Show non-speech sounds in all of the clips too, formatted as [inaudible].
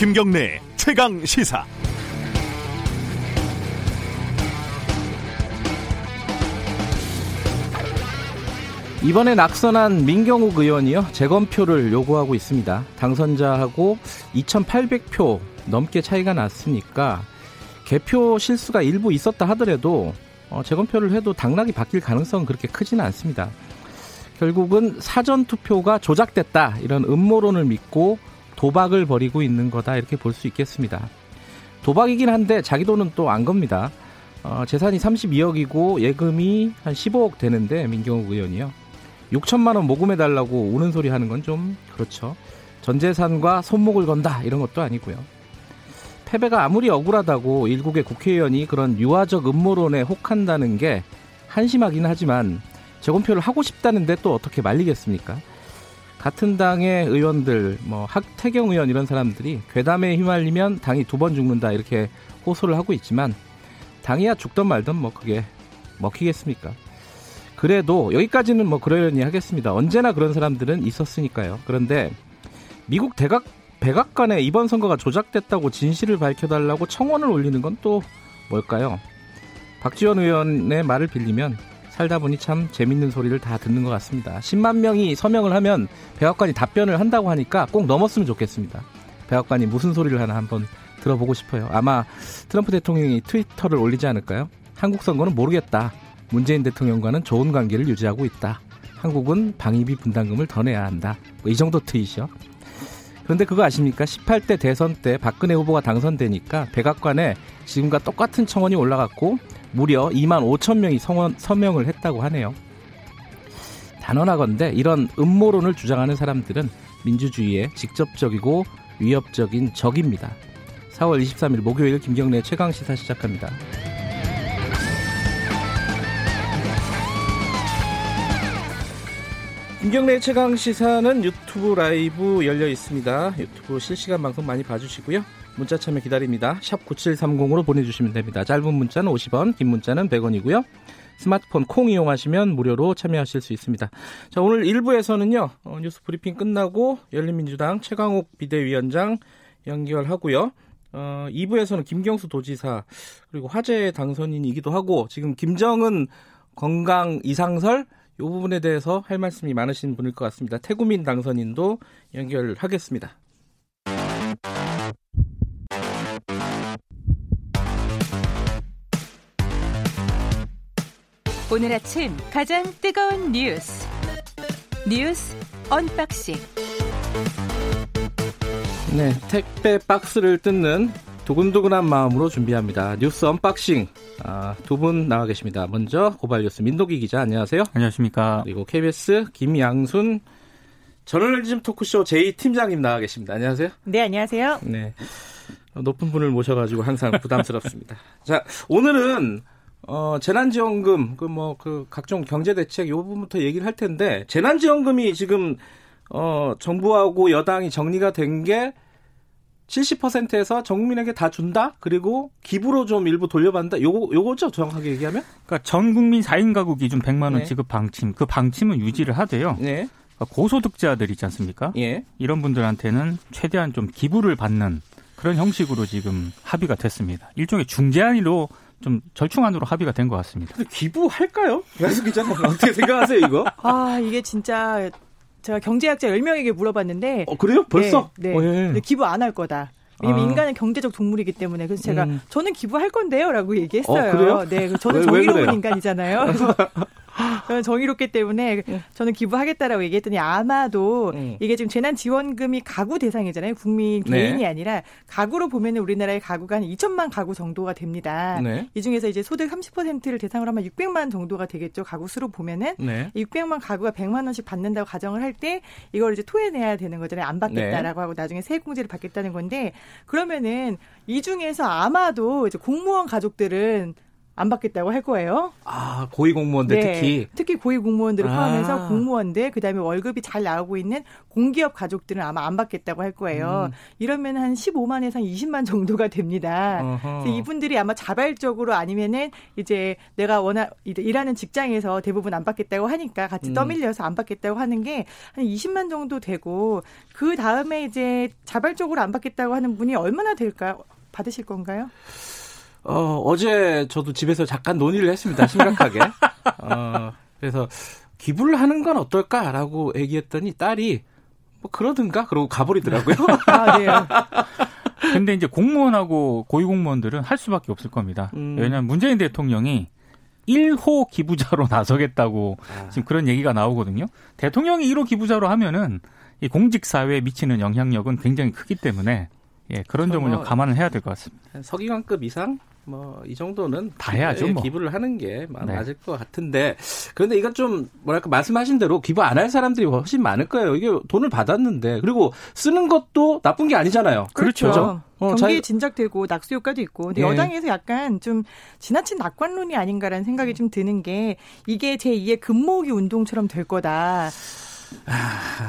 김경래 최강 시사. 이번에 낙선한 민경욱 의원이요 재검표를 요구하고 있습니다. 당선자하고 2,800표 넘게 차이가 났으니까 개표 실수가 일부 있었다 하더라도 어, 재검표를 해도 당락이 바뀔 가능성은 그렇게 크지는 않습니다. 결국은 사전 투표가 조작됐다 이런 음모론을 믿고 도박을 벌이고 있는 거다 이렇게 볼 수 있겠습니다. 도박이긴 한데 자기 돈은 또 안 겁니다. 어, 재산이 32억이고 예금이 한 15억 되는데 민경욱 의원이요. 6천만 원 모금해 달라고 우는 소리 하는 건 좀 그렇죠. 전 재산과 손목을 건다 이런 것도 아니고요. 패배가 아무리 억울하다고 일국의 국회의원이 그런 유화적 음모론에 혹한다는 게 한심하긴 하지만 재검표를 하고 싶다는데 또 어떻게 말리겠습니까? 같은 당의 의원들, 뭐 학태경 의원 이런 사람들이 괴담에 휘말리면 당이 두 번 죽는다 이렇게 호소를 하고 있지만 당이야 죽던 말던 뭐 그게 먹히겠습니까? 그래도 여기까지는 뭐 그러려니 하겠습니다. 언제나 그런 사람들은 있었으니까요. 그런데 미국 대각 백악관에 이번 선거가 조작됐다고 진실을 밝혀달라고 청원을 올리는 건 또 뭘까요? 박지원 의원의 말을 빌리면 살다 보니 참 재밌는 소리를 다 듣는 것 같습니다. 10만 명이 서명을 하면 백악관이 답변을 한다고 하니까 꼭 넘었으면 좋겠습니다. 백악관이 무슨 소리를 하나 한번 들어보고 싶어요. 아마 트럼프 대통령이 트위터를 올리지 않을까요? 한국 선거는 모르겠다. 문재인 대통령과는 좋은 관계를 유지하고 있다. 한국은 방위비 분담금을 더 내야 한다. 뭐 이 정도 트윗이요. 그런데 그거 아십니까? 18대 대선 때 박근혜 후보가 당선되니까 백악관에 지금과 똑같은 청원이 올라갔고 무려 2만 5천 명이 성원, 서명을 했다고 하네요. 단언하건대 이런 음모론을 주장하는 사람들은 민주주의의 직접적이고 위협적인 적입니다. 4월 23일 목요일 김경래 최강 시사 시작합니다. 김경래 최강 시사는 유튜브 라이브 열려 있습니다. 유튜브 실시간 방송 많이 봐주시고요. 문자 참여 기다립니다. 샵 9730으로 보내주시면 됩니다. 짧은 문자는 50원, 긴 문자는 100원이고요. 스마트폰 콩 이용하시면 무료로 참여하실 수 있습니다. 자, 오늘 1부에서는요, 어, 뉴스 브리핑 끝나고 열린민주당 최강욱 비대위원장 연결하고요. 어, 2부에서는 김경수 도지사, 그리고 화재 당선인이기도 하고, 지금 김정은 건강 이상설, 이 부분에 대해서 할 말씀이 많으신 분일 것 같습니다. 태구민 당선인도 연결하겠습니다. 오늘 아침 가장 뜨거운 뉴스 뉴스 unboxing 네 택배 박스를 뜯는 두근두근한 마음으로 준비합니다. 뉴스 unboxing 아, 두 분 나와 계십니다. 먼저 고발 뉴스 민동기 기자 안녕하세요. 안녕하십니까. 그리고 KBS 김양순 저널리즘 토크쇼 제2 팀장님 나와 계십니다. 안녕하세요. 네 안녕하세요. 네 높은 분을 모셔가지고 항상 부담스럽습니다. [laughs] 자 오늘은 어, 재난지원금, 그 뭐, 그 각종 경제대책 요 부분부터 얘기를 할 텐데, 재난지원금이 지금, 어, 정부하고 여당이 정리가 된 게 70%에서 정민에게 다 준다? 그리고 기부로 좀 일부 돌려받는다? 요거, 요거죠? 정확하게 얘기하면? 그러니까 전 국민 4인 가구 기준 100만원 네. 지급 방침, 그 방침은 유지를 하되요. 네. 그러니까 고소득자들 있지 않습니까? 예. 이런 분들한테는 최대한 좀 기부를 받는 그런 형식으로 지금 합의가 됐습니다. 일종의 중재안으로 좀 절충안으로 합의가 된 것 같습니다. 근데 기부할까요? 양수 기자님 어떻게 생각하세요 이거? [laughs] 아 이게 진짜 제가 경제학자 10명에게 물어봤는데 어 그래요? 벌써? 네. 네. 어, 예. 근데 기부 안 할 거다. 왜냐면 아. 인간은 경제적 동물이기 때문에 그래서 제가 음. 저는 기부할 건데요라고 얘기했어요. 어, 그래요? 네, 저는 정의로운 인간이잖아요. [laughs] 저는 정의롭기 때문에 네. 저는 기부하겠다라고 얘기했더니 아마도 네. 이게 지금 재난 지원금이 가구 대상이잖아요. 국민 네. 개인이 네. 아니라 가구로 보면 우리나라의 가구가 한 2천만 가구 정도가 됩니다. 네. 이 중에서 이제 소득 30%를 대상으로 하면 600만 정도가 되겠죠. 가구 수로 보면은 네. 600만 가구가 100만 원씩 받는다고 가정을 할 때 이걸 이제 토해내야 되는 거잖아요. 안 받겠다라고 하고 나중에 세액공제를 받겠다는 건데 그러면은 이 중에서 아마도 이제 공무원 가족들은 안 받겠다고 할 거예요. 아 고위 공무원들 네, 특히 특히 고위 공무원들을 아. 포함해서 공무원들 그다음에 월급이 잘 나오고 있는 공기업 가족들은 아마 안 받겠다고 할 거예요. 음. 이러면 한 15만에서 한 20만 정도가 됩니다. 그래서 이분들이 아마 자발적으로 아니면은 이제 내가 원하 일하는 직장에서 대부분 안 받겠다고 하니까 같이 음. 떠밀려서 안 받겠다고 하는 게 한 20만 정도 되고 그 다음에 이제 자발적으로 안 받겠다고 하는 분이 얼마나 될까요? 받으실 건가요? 어, 어제 저도 집에서 잠깐 논의를 했습니다. 심각하게. [laughs] 어, 그래서 기부를 하는 건 어떨까라고 얘기했더니 딸이 뭐 그러든가 그러고 가버리더라고요. [laughs] 아, 네. 근데 이제 공무원하고 고위공무원들은 할 수밖에 없을 겁니다. 음. 왜냐하면 문재인 대통령이 1호 기부자로 [laughs] 나서겠다고 아. 지금 그런 얘기가 나오거든요. 대통령이 1호 기부자로 하면은 이 공직 사회에 미치는 영향력은 굉장히 크기 때문에 예, 그런 점을 뭐 감안을 해야 될 것 같습니다. 서기관급 이상 뭐 이 정도는 다 해야죠. 뭐. 기부를 하는 게 네. 맞을 것 같은데 그런데 이건 좀 뭐랄까 말씀하신 대로 기부 안 할 사람들이 훨씬 많을 거예요. 이게 돈을 받았는데 그리고 쓰는 것도 나쁜 게 아니잖아요. 그렇죠. 그렇죠? 어, 경기에 자... 진작되고 낙수 효과도 있고 근데 예. 여당에서 약간 좀 지나친 낙관론이 아닌가라는 생각이 좀 드는 게 이게 제2의 금모으기 운동처럼 될 거다.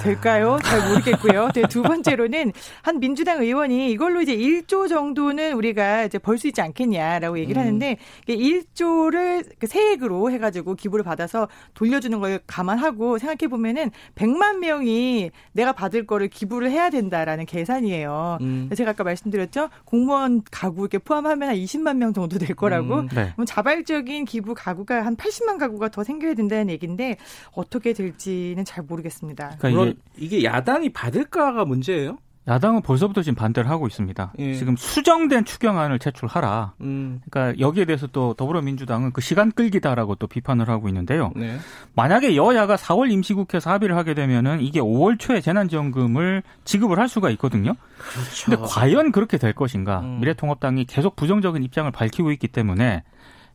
될까요? 잘 모르겠고요. 네, 두 번째로는 한 민주당 의원이 이걸로 이제 1조 정도는 우리가 이제 벌 수 있지 않겠냐라고 얘기를 음. 하는데 1조를 그 세액으로 해가지고 기부를 받아서 돌려주는 걸 감안하고 생각해 보면은 100만 명이 내가 받을 거를 기부를 해야 된다라는 계산이에요. 음. 제가 아까 말씀드렸죠. 공무원 가구 이렇게 포함하면 한 20만 명 정도 될 거라고. 음. 네. 자발적인 기부 가구가 한 80만 가구가 더 생겨야 된다는 얘기인데 어떻게 될지는 잘 모르겠습니다. 모르겠습니다. 그러니까 이게, 이게 야당이 받을까가 문제예요? 야당은 벌써부터 지금 반대를 하고 있습니다. 예. 지금 수정된 추경안을 제출하라. 음. 그러니까 여기에 대해서 또 더불어민주당은 그 시간 끌기다라고 또 비판을 하고 있는데요. 네. 만약에 여야가 4월 임시국회에서 합의를 하게 되면은 이게 5월 초에 재난지원금을 지급을 할 수가 있거든요. 그렇죠. 근데 과연 그렇게 될 것인가? 음. 미래통합당이 계속 부정적인 입장을 밝히고 있기 때문에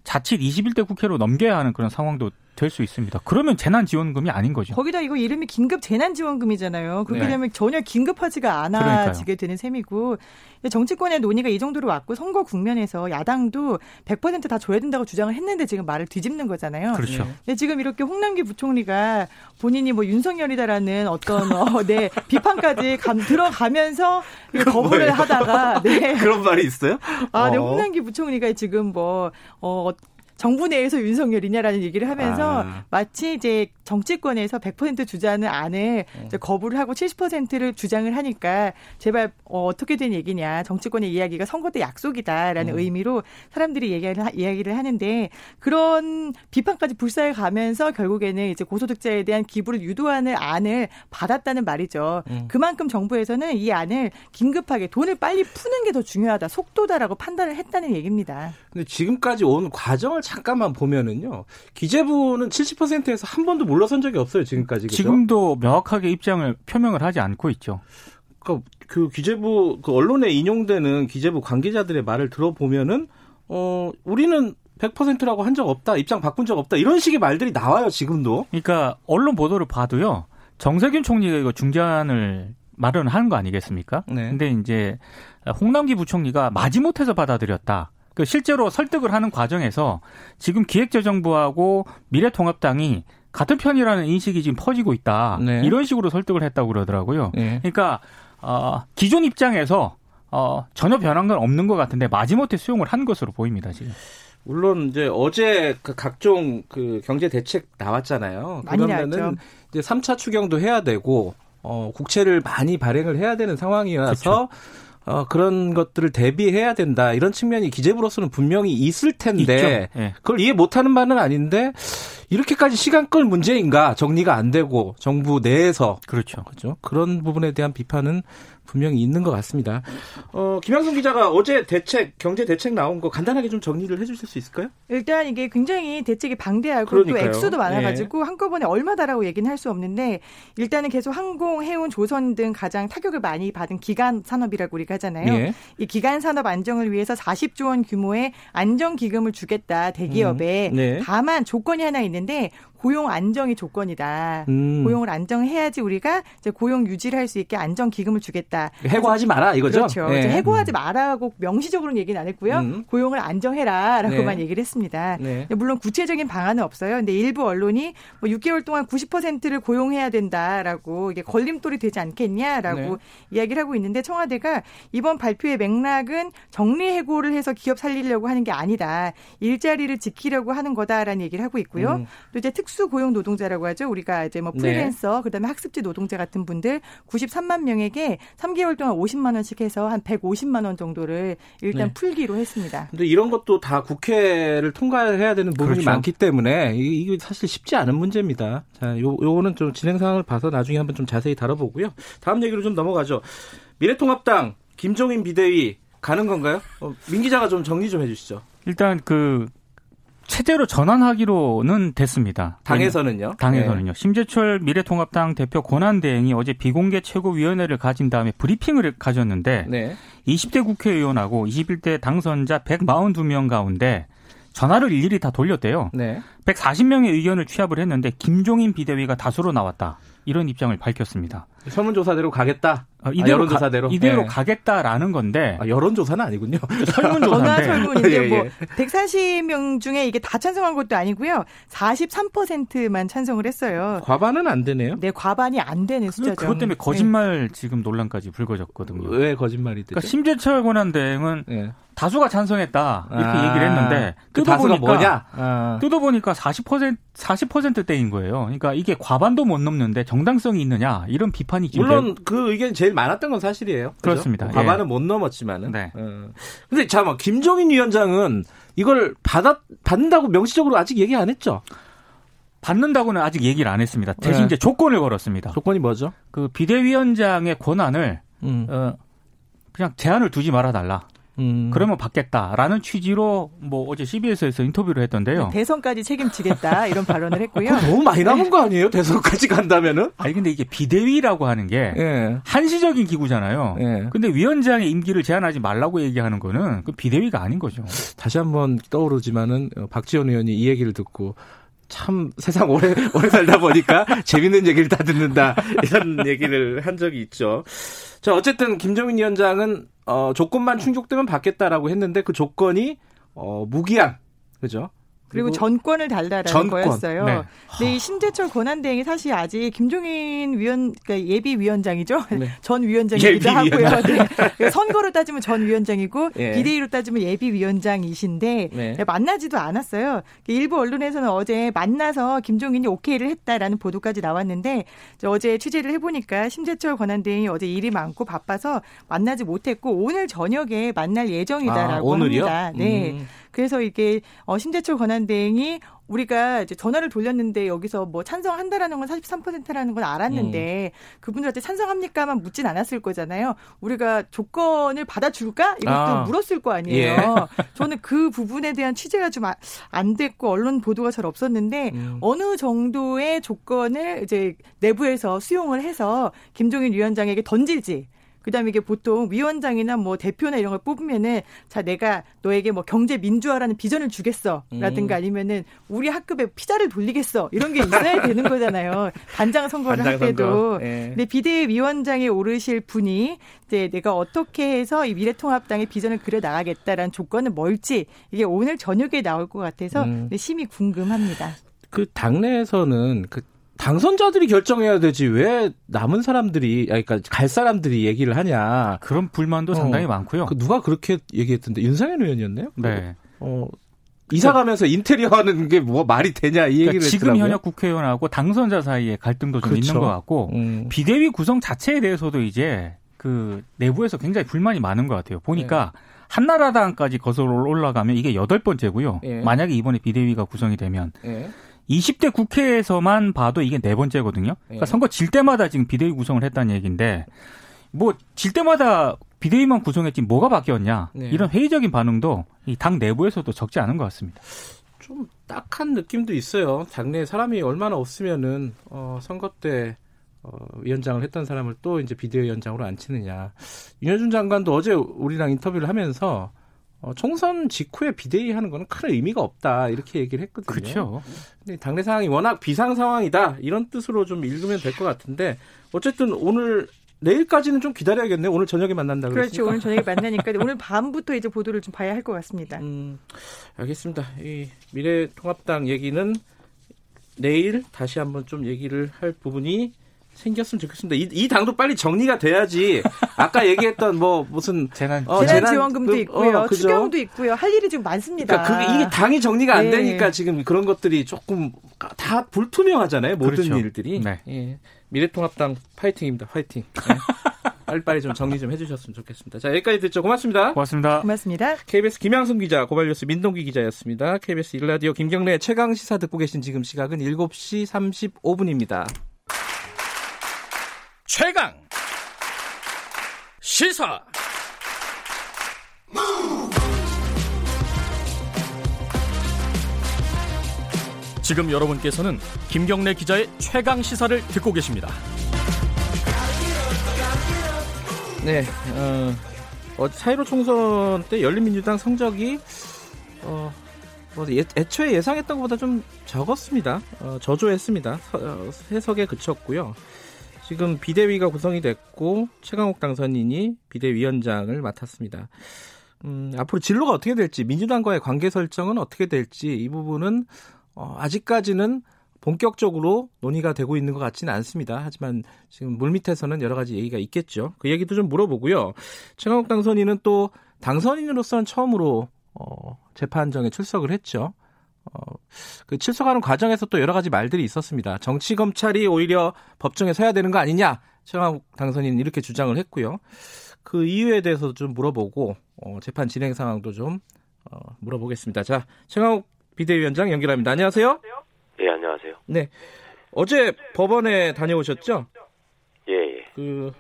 자칫 21대 국회로 넘겨야 하는 그런 상황도 될 수 있습니다. 그러면 재난지원금이 아닌 거죠. 거기다 이거 이름이 긴급 재난지원금이잖아요. 그렇게 네. 되면 전혀 긴급하지가 않아지게 되는 셈이고 정치권의 논의가 이 정도로 왔고 선거 국면에서 야당도 100%다 줘야 된다고 주장을 했는데 지금 말을 뒤집는 거잖아요. 그렇죠. 네, 지금 이렇게 홍남기 부총리가 본인이 뭐 윤석열이다라는 어떤 어, [laughs] 네, 비판까지 감, 들어가면서 거부를 하다가 네. 그런 말이 있어요? 아, 네, 어. 홍남기 부총리가 지금 뭐 어, 정부 내에서 윤석열이냐라는 얘기를 하면서 아. 마치 이제 정치권에서 100% 주자는 안을 네. 거부를 하고 70%를 주장을 하니까 제발 어, 어떻게 된 얘기냐 정치권의 이야기가 선거 때 약속이다라는 음. 의미로 사람들이 얘기를 이야기를 하는데 그런 비판까지 불사해 가면서 결국에는 이제 고소득자에 대한 기부를 유도하는 안을 받았다는 말이죠. 음. 그만큼 정부에서는 이 안을 긴급하게 돈을 빨리 푸는 게 더 중요하다 속도다라고 판단을 했다는 얘기입니다. 근데 지금까지 온 과정을 잠깐만 보면은요. 기재부는 70%에서 한 번도 물러선 적이 없어요, 지금까지. 그죠? 지금도 명확하게 입장을 표명을 하지 않고 있죠. 그러니까 그 기재부 그 언론에 인용되는 기재부 관계자들의 말을 들어보면은 어 우리는 100%라고 한 적 없다. 입장 바꾼 적 없다. 이런 식의 말들이 나와요, 지금도. 그러니까 언론 보도를 봐도요. 정세균 총리가 이거 중재안을 마련한 거 아니겠습니까? 네. 근데 이제 홍남기 부총리가 마지못해서 받아들였다. 그 실제로 설득을 하는 과정에서 지금 기획재정부하고 미래통합당이 같은 편이라는 인식이 지금 퍼지고 있다. 네. 이런 식으로 설득을 했다고 그러더라고요. 네. 그러니까 어, 기존 입장에서 어, 전혀 변한 건 없는 것 같은데 마지못해 수용을 한 것으로 보입니다 지금. 물론 이제 어제 그 각종 그 경제 대책 나왔잖아요. 그러면은 이제 3차 추경도 해야 되고 어, 국채를 많이 발행을 해야 되는 상황이라서 그렇죠. 어, 그런 것들을 대비해야 된다. 이런 측면이 기재부로서는 분명히 있을 텐데 네. 그걸 이해 못하는 바는 아닌데 이렇게까지 시간 끌 문제인가 정리가 안 되고 정부 내에서 그렇죠. 그렇죠. 그런 부분에 대한 비판은 분명히 있는 것 같습니다. 어, 김양순 기자가 어제 대책, 경제 대책 나온 거 간단하게 좀 정리를 해주실 수 있을까요? 일단 이게 굉장히 대책이 방대하고 그러니까요. 또 액수도 많아가지고 네. 한꺼번에 얼마다라고 얘기는 할 수 없는데 일단은 계속 항공, 해운, 조선 등 가장 타격을 많이 받은 기간 산업이라고 우리가 하잖아요. 네. 이 기간 산업 안정을 위해서 40조 원 규모의 안정 기금을 주겠다 대기업에 음. 네. 다만 조건이 하나 있는데 고용 안정이 조건이다. 음. 고용을 안정해야지 우리가 이제 고용 유지를 할 수 있게 안정 기금을 주겠다. 해고하지 마라 이거죠. 그렇죠. 네. 해고하지 마라고 명시적으로는 얘기는 안 했고요. 음. 고용을 안정해라라고만 네. 얘기를 했습니다. 네. 물론 구체적인 방안은 없어요. 근데 일부 언론이 뭐 6개월 동안 90%를 고용해야 된다라고 이게 걸림돌이 되지 않겠냐라고 네. 이야기를 하고 있는데 청와대가 이번 발표의 맥락은 정리 해고를 해서 기업 살리려고 하는 게 아니다. 일자리를 지키려고 하는 거다라는 얘기를 하고 있고요. 음. 또 이제 특수 고용 노동자라고 하죠. 우리가 이제 뭐 네. 프리랜서 네. 그다음에 학습지 노동자 같은 분들 93만 명에게 3개월 동안 50만 원씩 해서 한 150만 원 정도를 일단 네. 풀기로 했습니다. 근데 이런 것도 다 국회를 통과해야 되는 부분이 그렇죠. 많기 때문에 이게 사실 쉽지 않은 문제입니다. 자, 요 요거는 좀 진행 상황을 봐서 나중에 한번 좀 자세히 다뤄보고요. 다음 얘기로 좀 넘어가죠. 미래통합당 김종인 비대위 가는 건가요? 어, 민 기자가 좀 정리 좀 해주시죠. 일단 그 체제로 전환하기로는 됐습니다. 당에서는요? 당에서는요. 네. 심재철 미래통합당 대표 권한대행이 어제 비공개 최고위원회를 가진 다음에 브리핑을 가졌는데 네. 20대 국회의원하고 21대 당선자 142명 가운데 전화를 일일이 다 돌렸대요. 네. 140명의 의견을 취합을 했는데 김종인 비대위가 다수로 나왔다. 이런 입장을 밝혔습니다. 설문조사대로 가겠다. 아, 이대로 아, 여론조사대로 가, 이대로 네. 가겠다라는 건데 아, 여론조사는 아니군요. [laughs] 설문조사인데 설문인데 [laughs] 예, 예. 뭐 140명 중에 이게 다 찬성한 것도 아니고요. 43%만 찬성을 했어요. 과반은 안 되네요. 네, 과반이 안 되는 숫자죠. 그것 때문에 거짓말 네. 지금 논란까지 불거졌거든요. 왜 거짓말이 되죠? 그러니까 심재철 권한대행은 네. 다수가 찬성했다 이렇게 아, 얘기를 했는데 그 뜯어보니까 뭐냐? 아. 뜯어보니까 40% 40%대인 거예요. 그러니까 이게 과반도 못 넘는데 정당성이 있느냐 이런 비판이 물론 그 의견 제일 많았던 건 사실이에요. 그죠? 그렇습니다. 과반은 예. 못 넘었지만은. 네. 어. 근데 잠깐 김종인 위원장은 이걸 받아 받는다고 명시적으로 아직 얘기 안 했죠. 받는다고는 아직 얘기를 안 했습니다. 대신 네. 이제 조건을 걸었습니다. 조건이 뭐죠? 그 비대위원장의 권한을 음. 어, 그냥 제한을 두지 말아 달라. 음. 그러면 받겠다라는 취지로 뭐 어제 CBS에서 인터뷰를 했던데요. 대선까지 책임지겠다 이런 [laughs] 발언을 했고요. 너무 많이 남은 네. 거 아니에요? 대선까지 간다면은? 아니 근데 이게 비대위라고 하는 게 예. 한시적인 기구잖아요. 예. 근데 위원장의 임기를 제한하지 말라고 얘기하는 거는 그 비대위가 아닌 거죠. 다시 한번 떠오르지만은 어, 박지원 의원이 이 얘기를 듣고 참 세상 오래 오래 살다 보니까 [laughs] 재밌는 얘기를 다 듣는다 이런 얘기를 한 적이 있죠. 자 어쨌든 김정인 위원장은 어, 조건만 충족되면 받겠다라고 했는데 그 조건이 어, 무기한 그죠? 그리고, 전권을 달라라는 전권. 거였어요. 네. 근데 이 심재철 권한대행이 사실 아직 김종인 위원 그러니까 예비 위원장이죠. 네. [laughs] 전 위원장이기도 하고요. 네. 그러니까 선거로 따지면 전 위원장이고 예. 비대위로 따지면 예비 위원장이신데 네. 만나지도 않았어요. 일부 언론에서는 어제 만나서 김종인이 오케이를 했다라는 보도까지 나왔는데 어제 취재를 해보니까 심재철 권한대행이 어제 일이 많고 바빠서 만나지 못했고 오늘 저녁에 만날 예정이다라고 아, 합니다. 네. 음. 그래서 이게 어 심재철 권한대행이 우리가 이제 전화를 돌렸는데 여기서 뭐 찬성한다라는 건 43%라는 건 알았는데 음. 그분들한테 찬성합니까만 묻진 않았을 거잖아요. 우리가 조건을 받아줄까 이것도 아. 물었을 거 아니에요. 예. [laughs] 저는 그 부분에 대한 취재가 좀 안 됐고 언론 보도가 잘 없었는데 음. 어느 정도의 조건을 이제 내부에서 수용을 해서 김종인 위원장에게 던질지 그다음에 이게 보통 위원장이나 뭐 대표나 이런 걸 뽑으면은 자 내가 너에게 뭐 경제 민주화라는 비전을 주겠어라든가 음. 아니면은 우리 학급에 피자를 돌리겠어 이런 게 있어야 되는 거잖아요. [laughs] 반장 선거를 반장 할 때도. 예. 근데 비대위원장에 오르실 분이 이제 내가 어떻게 해서 이 미래통합당의 비전을 그려 나가겠다라는 조건은 뭘지 이게 오늘 저녁에 나올 것 같아서 음. 심히 궁금합니다. 그 당내에서는 그 당선자들이 결정해야 되지 왜 남은 사람들이 그러니까 갈 사람들이 얘기를 하냐 그런 불만도 어. 상당히 많고요. 그 누가 그렇게 얘기했던데 윤상현 의원이었네요. 네. 어 이사 가면서 인테리어 하는 게 뭐 말이 되냐 이 그러니까 얘기를 그러니까 지금 했더라고요. 현역 국회의원하고 당선자 사이에 갈등도 좀 그렇죠. 있는 것 같고 음. 비대위 구성 자체에 대해서도 이제 그 내부에서 굉장히 불만이 많은 것 같아요. 보니까 네. 한나라당까지 거슬러 올라가면 이게 여덟 번째고요. 네. 만약에 이번에 비대위가 구성이 되면 네. 20대 국회에서만 봐도 이게 네 번째거든요. 그러니까 예. 선거 질 때마다 지금 비대위 구성을 했다는 얘기인데 뭐 질 때마다 비대위만 구성했지 뭐가 바뀌었냐 네. 이런 회의적인 반응도 이 당 내부에서도 적지 않은 것 같습니다. 좀 딱한 느낌도 있어요. 당내에 사람이 얼마나 없으면은 어, 선거 때 어, 위원장을 했던 사람을 또 이제 비대위원장으로 앉히느냐. 윤여준 장관도 어제 우리랑 인터뷰를 하면서 어, 총선 직후에 비대위 하는 거는 큰 의미가 없다 이렇게 얘기를 했거든요. 그렇죠. 근데 당내 상황이 워낙 비상 상황이다 이런 뜻으로 좀 읽으면 될 것 같은데 어쨌든 오늘 내일까지는 좀 기다려야겠네요. 오늘 저녁에 만난다 그랬으니까. 그렇죠. 오늘 저녁에 만나니까 [laughs] 오늘 밤부터 이제 보도를 좀 봐야 할 것 같습니다. 음, 알겠습니다. 이 미래통합당 얘기는 내일 다시 한번 좀 얘기를 할 부분이 생겼으면 좋겠습니다. 이, 이 당도 빨리 정리가 돼야지. 아까 얘기했던 뭐 무슨 [laughs] 재난 어, 재난 지원금도 그, 있고요, 어, 추경도 있고요. 할 일이 지금 많습니다. 그러니까 그게 이게 당이 정리가 안 네. 되니까 지금 그런 것들이 조금 다 불투명하잖아요. 모든 그렇죠. 일들이. 네. 예. 미래통합당 파이팅입니다. 파이팅. 네. [laughs] 빨리빨리 좀 정리 좀 해주셨으면 좋겠습니다. 자, 여기까지 듣죠. 고맙습니다. 고맙습니다. 고맙습니다. KBS 김양순 기자, 고발뉴스 민동기 기자였습니다. KBS 일라디오 김경래 최강 시사 듣고 계신 지금 시각은 7시 35분입니다. 최강 시사 지금 여러분께서는 김경래 기자의 최강 시사를 듣고 계십니다. 네, 어, 어, 4.15 총선 때 열린민주당 성적이 어, 뭐 예, 애초에 예상했던 것보다 좀 적었습니다. 어, 저조했습니다. 서, 어, 해석에 그쳤고요. 지금 비대위가 구성이 됐고 최강욱 당선인이 비대위원장을 맡았습니다. 음, 앞으로 진로가 어떻게 될지 민주당과의 관계 설정은 어떻게 될지 이 부분은 어, 아직까지는 본격적으로 논의가 되고 있는 것 같지는 않습니다. 하지만 지금 물밑에서는 여러 가지 얘기가 있겠죠. 그 얘기도 좀 물어보고요. 최강욱 당선인은 또 당선인으로서는 처음으로 어, 재판정에 출석을 했죠. 어, 그 출석하는 과정에서 또 여러 가지 말들이 있었습니다. 정치 검찰이 오히려 법정에 서야 되는 거 아니냐? 최강욱 당선인은 이렇게 주장을 했고요. 그 이유에 대해서도 좀 물어보고 어, 재판 진행 상황도 좀 어, 물어보겠습니다. 자, 최강욱 비대위원장 연결합니다. 안녕하세요. 네, 안녕하세요. 네. 어제 법원에 다녀오셨죠? 예, 예. 그,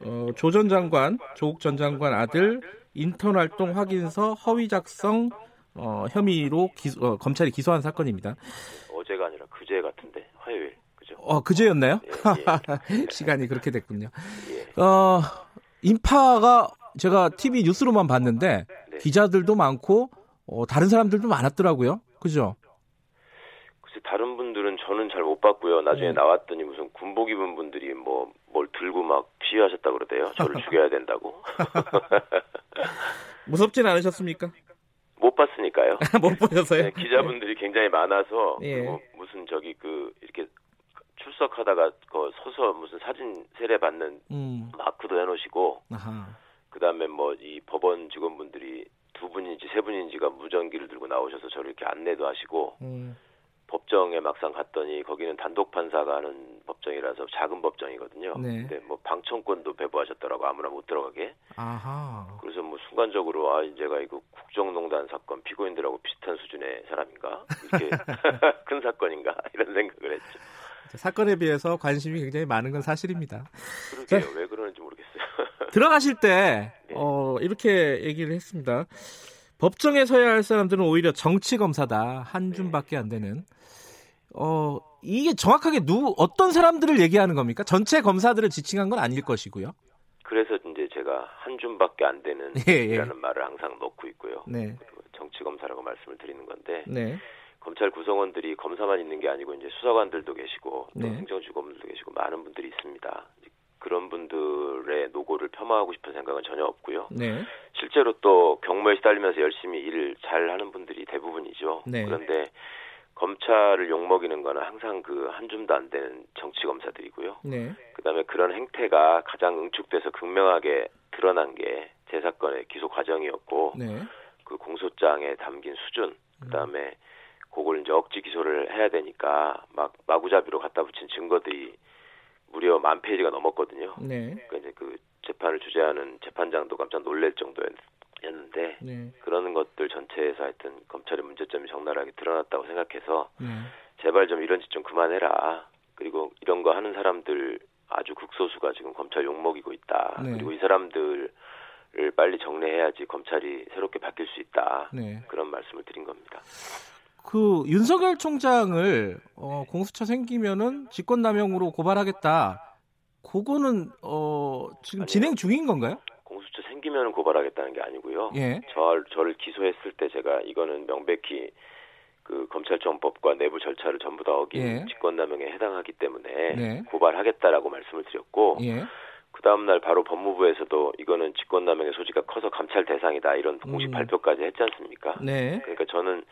어, 조 전 장관, 조국 전 장관 아들 인턴 활동 확인서 허위 작성 어, 혐의로 기소, 어, 검찰이 기소한 사건입니다. 어제가 아니라 그제 같은데 화요일 그죠? 어 그제였나요? 예, 예. [laughs] 시간이 그렇게 됐군요. 예. 어 인파가 제가 TV 뉴스로만 봤는데 네. 기자들도 많고 어, 다른 사람들도 많았더라고요. 그죠? 글쎄 다른 분들은 저는 잘 못 봤고요. 나중에 네. 나왔더니 무슨 군복 입은 분들이 뭐 뭘 들고 막 피하셨다 그러대요. 저를 죽여야 된다고. [laughs] 무섭진 않으셨습니까? 못 봤으니까요. [laughs] 못 보셨어요? 네, 기자분들이 굉장히 많아서 예. 그리고 무슨 저기 그 이렇게 출석하다가 그 서서 무슨 사진 세례 받는 음. 마크도 해놓으시고 그다음에 뭐 이 법원 직원분들이 두 분인지 세 분인지가 무전기를 들고 나오셔서 저를 이렇게 안내도 하시고 음. 법정에 막상 갔더니 거기는 단독 판사가 하는 법정이라서 작은 법정이거든요. 네. 근데 뭐 방청권도 배부하셨더라고 아무나 못 들어가게. 아하. 그래서 뭐 순간적으로 아 이제가 이거 국정농단 사건 피고인들하고 비슷한 수준의 사람인가 이렇게 [laughs] 큰 사건인가 이런 생각을 했죠. 사건에 비해서 관심이 굉장히 많은 건 사실입니다. 그러게요. 자, 왜 그러는지 모르겠어요. [laughs] 들어가실 때 네. 어, 이렇게 얘기를 했습니다. 법정에 서야 할 사람들은 오히려 정치 검사다 한 줌밖에 안 되는. 어 이게 정확하게 누 어떤 사람들을 얘기하는 겁니까? 전체 검사들을 지칭한 건 아닐 것이고요. 그래서 이제 제가 한 줌밖에 안 되는 [laughs] 예, 예. 라는 말을 항상 넣고 있고요. 네. 정치 검사라고 말씀을 드리는 건데 네. 검찰 구성원들이 검사만 있는 게 아니고 이제 수사관들도 계시고 또 네. 행정주검들도 계시고 많은 분들이 있습니다. 그런 분들의 노고를 폄하하고 싶은 생각은 전혀 없고요. 네. 실제로 또 경무에 시달리면서 열심히 일을 잘 하는 분들이 대부분이죠. 네. 그런데 검찰을 욕먹이는 거는 항상 그 한 줌도 안 되는 정치 검사들이고요. 네. 그다음에 그런 행태가 가장 응축돼서 극명하게 드러난 게 제 사건의 기소 과정이었고 네. 그 공소장에 담긴 수준 그다음에 그걸 이제 억지 기소를 해야 되니까 막 마구잡이로 갖다 붙인 증거들이 무려 만 페이지가 넘었거든요. 네. 그러니까 이제 그 재판을 주재하는 재판장도 깜짝 놀랄 정도 였는데 네. 그러는 것들 전체에서 하여튼 검찰의 문제점이 적나라하게 드러났다고 생각해서 네. 제발 좀 이런 짓 좀 그만해라. 그리고 이런 거 하는 사람들 아주 극소수가 지금 검찰 욕먹이고 있다. 네. 그리고 이 사람들을 빨리 정리해야지 검찰이 새롭게 바뀔 수 있다. 네. 그런 말씀을 드린 겁니다. 그 윤석열 총장을 어, 공수처 생기면은 직권남용으로 고발하겠다. 그거는 어, 지금 아니요. 진행 중인 건가요? 숨기면 고발하겠다는 게 아니고요. 예. 저, 저를 기소했을 때 제가 이거는 명백히 그 검찰청법과 내부 절차를 전부 다 어긴 예. 직권남용에 해당하기 때문에 네. 고발하겠다라고 말씀을 드렸고 예. 그 다음날 바로 법무부에서도 이거는 직권남용의 소지가 커서 감찰 대상이다 이런 공식 음. 발표까지 했지 않습니까? 네. 그러니까 저는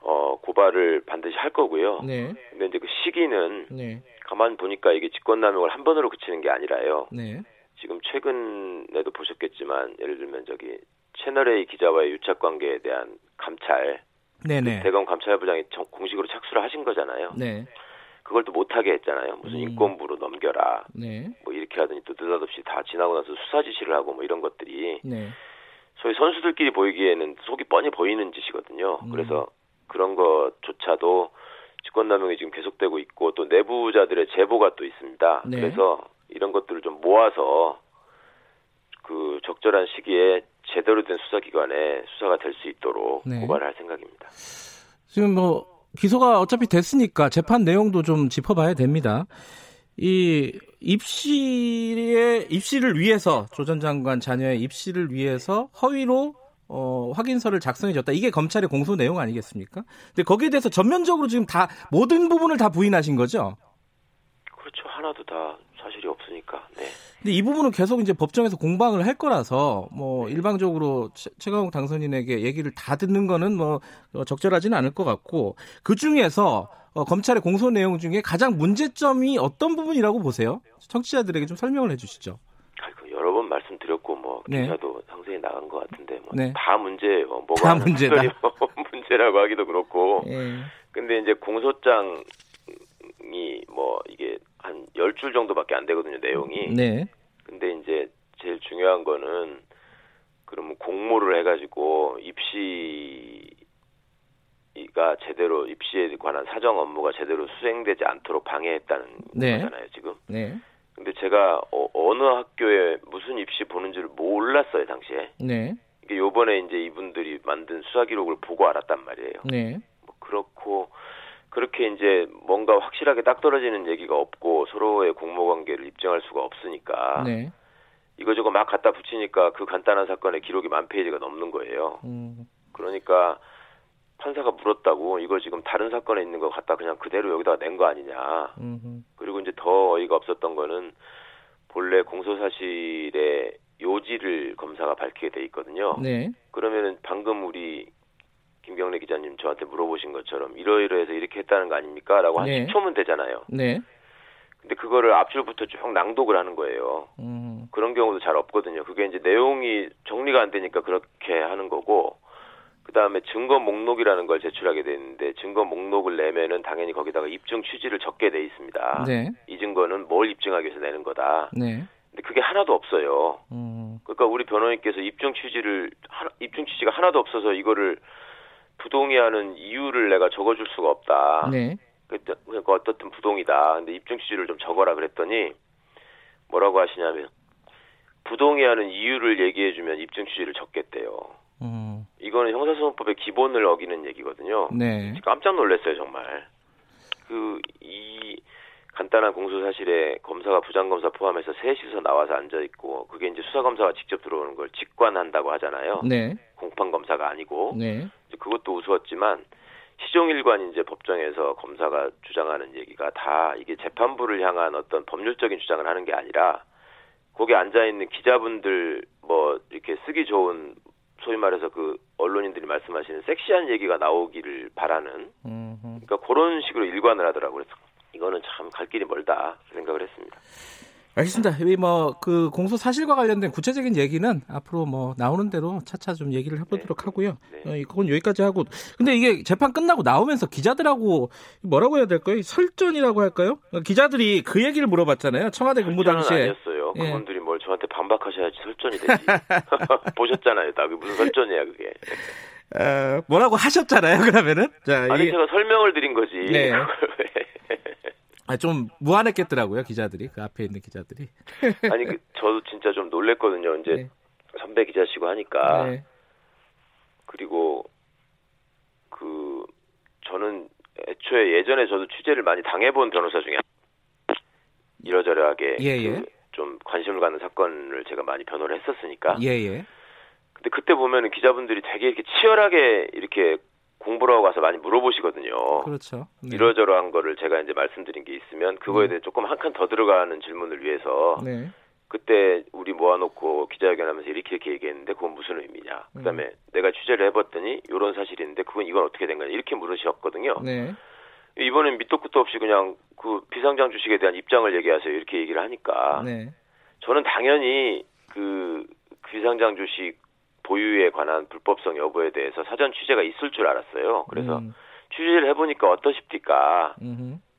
어 고발을 반드시 할 거고요. 네. 근데 이제 그 시기는 네. 가만 보니까 이게 직권남용을 한 번으로 그치는 게 아니라요. 네. 지금 최근에도 보셨겠지만 예를 들면 저기 채널 A 기자와의 유착 관계에 대한 감찰 네네. 그 대검 감찰부장이 정, 공식으로 착수를 하신 거잖아요. 네. 그걸 또 못하게 했잖아요. 무슨 음. 인권부로 넘겨라. 네. 뭐 이렇게 하더니 또 느닷없이 다 지나고 나서 수사 지시를 하고 뭐 이런 것들이 네. 소위 선수들끼리 보이기에는 속이 뻔히 보이는 짓이거든요. 음. 그래서 그런 것조차도 직권남용이 지금 계속되고 있고 또 내부자들의 제보가 또 있습니다. 네. 그래서 이런 것들을 좀 모아서 그 적절한 시기에 제대로 된 수사기관에 수사가 될 수 있도록 네. 고발을 할 생각입니다. 지금 뭐 기소가 어차피 됐으니까 재판 내용도 좀 짚어봐야 됩니다. 이 입시의 입시를 위해서 조 전 장관 자녀의 입시를 위해서 허위로 어, 확인서를 작성해줬다. 이게 검찰의 공소 내용 아니겠습니까? 근데 거기에 대해서 전면적으로 지금 다 모든 부분을 다 부인하신 거죠? 그렇죠. 하나도 다 사실이 없으니까. 네. 근데 이 부분은 계속 이제 법정에서 공방을 할 거라서 뭐 네. 일방적으로 최강욱 당선인에게 얘기를 다 듣는 거는 뭐 어, 적절하지는 않을 것 같고 그 중에서 어, 검찰의 공소 내용 중에 가장 문제점이 어떤 부분이라고 보세요? 청취자들에게 좀 설명을 해주시죠. 아이고, 여러 번 말씀드렸고 뭐 네. 기사도 네. 상세히 나간 것 같은데 뭐다 네. 문제예요. 뭐가 다 문제다. [laughs] 문제라고 하기도 그렇고. 네. 근데 이제 공소장이 뭐 이게 한 열 줄 정도밖에 안 되거든요 내용이. 네. 근데 이제 제일 중요한 거는 그러면 공모를 해 가지고 입시가 제대로 입시에 관한 사정 업무가 제대로 수행되지 않도록 방해했다는 네. 거잖아요 지금. 네. 근데 제가 어, 느 학교에 무슨 입시 보는지를 몰랐어요 당시에. 네. 이게 요번에 이제 이분들이 만든 수사 기록을 보고 알았단 말이에요. 네. 뭐 그렇고 그렇게 이제 뭔가 확실하게 딱 떨어지는 얘기가 없고 서로의 공모 관계를 입증할 수가 없으니까 네. 이거저거 막 갖다 붙이니까 그 간단한 사건의 기록이 만 페이지가 넘는 거예요. 음. 그러니까 판사가 물었다고 이거 지금 다른 사건에 있는 거 갖다 그냥 그대로 여기다가 낸 거 아니냐. 음흠. 그리고 이제 더 어이가 없었던 거는 본래 공소 사실의 요지를 검사가 밝히게 돼 있거든요. 네. 그러면은 방금 우리 김경래 기자님 저한테 물어보신 것처럼 이러이러해서 이렇게 했다는 거 아닙니까?라고 한 네. 10초면 되잖아요. 네. 근데 그거를 앞줄부터 쭉 낭독을 하는 거예요. 음. 그런 경우도 잘 없거든요. 그게 이제 내용이 정리가 안 되니까 그렇게 하는 거고 그 다음에 증거 목록이라는 걸 제출하게 되는데 증거 목록을 내면은 당연히 거기다가 입증 취지를 적게 돼 있습니다. 네. 이 증거는 뭘 입증하기 위해서 내는 거다. 네. 근데 그게 하나도 없어요. 음. 그러니까 우리 변호인께서 입증 취지를 입증 취지가 하나도 없어서 이거를 부동의하는 이유를 내가 적어줄 수가 없다. 네. 그러니까 어떻든 부동이다. 근데 입증 취지를 좀 적어라 그랬더니 뭐라고 하시냐면 부동의하는 이유를 얘기해주면 입증 취지를 적겠대요. 음. 이거는 형사소송법의 기본을 어기는 얘기거든요. 네. 깜짝 놀랐어요 정말. 그 이 간단한 공소 사실에 검사가 부장검사 포함해서 셋이서 나와서 앉아 있고 그게 이제 수사 검사가 직접 들어오는 걸 직관한다고 하잖아요. 네. 공판 검사가 아니고. 네. 그것도 우스웠지만 시종일관 이제 법정에서 검사가 주장하는 얘기가 다 이게 재판부를 향한 어떤 법률적인 주장을 하는 게 아니라 거기 앉아 있는 기자분들 뭐 이렇게 쓰기 좋은 소위 말해서 그 언론인들이 말씀하시는 섹시한 얘기가 나오기를 바라는 그러니까 그런 식으로 일관을 하더라고요. 그래서 이거는 참 갈 길이 멀다 생각을 했습니다. 알겠습니다. 뭐그 공소 사실과 관련된 구체적인 얘기는 앞으로 뭐 나오는 대로 차차 좀 얘기를 해보도록 네. 하고요. 네. 어, 그건 여기까지 하고. 근데 이게 재판 끝나고 나오면서 기자들하고 뭐라고 해야 될까요? 설전이라고 할까요? 기자들이 그 얘기를 물어봤잖아요. 청와대 근무 당시에. 아니었어요. 예. 그분들이 뭘 저한테 반박하셔야지 설전이 되지. [laughs] 보셨잖아요. 나 그게 무슨 설전이야 그게. 어, 뭐라고 하셨잖아요. 그러면은. 자, 아니 이... 제가 설명을 드린 거지. 네. [laughs] [laughs] 아, 좀 무안했겠더라고요 기자들이 그 앞에 있는 기자들이. [laughs] 아니 그, 저도 진짜 좀 놀랬거든요. 이제 네. 선배 기자시고 하니까. 네. 그리고 그 저는 애초에 예전에 저도 취재를 많이 당해본 변호사 중에 이러저러하게 예, 그 예. 좀 관심을 갖는 사건을 제가 많이 변호를 했었으니까. 예, 예. 근데 그때 보면은 기자분들이 되게 이렇게 치열하게 이렇게 공부를 하고 가서 많이 물어보시거든요. 그렇죠. 네. 이러저러한 거를 제가 이제 말씀드린 게 있으면 그거에 네. 대해 조금 한 칸 더 들어가는 질문을 위해서 네. 그때 우리 모아놓고 기자회견하면서 이렇게 이렇게 얘기했는데 그건 무슨 의미냐. 그다음에 음. 내가 취재를 해봤더니 이런 사실이 있는데 그건 이건 어떻게 된 거냐 이렇게 물으셨거든요. 네. 이번엔 밑도 끝도 없이 그냥 그 비상장 주식에 대한 입장을 얘기하세요 이렇게 얘기를 하니까 네. 저는 당연히 그 비상장 주식 보유에 관한 불법성 여부에 대해서 사전 취재가 있을 줄 알았어요. 그래서 음. 취재를 해보니까 어떠십니까?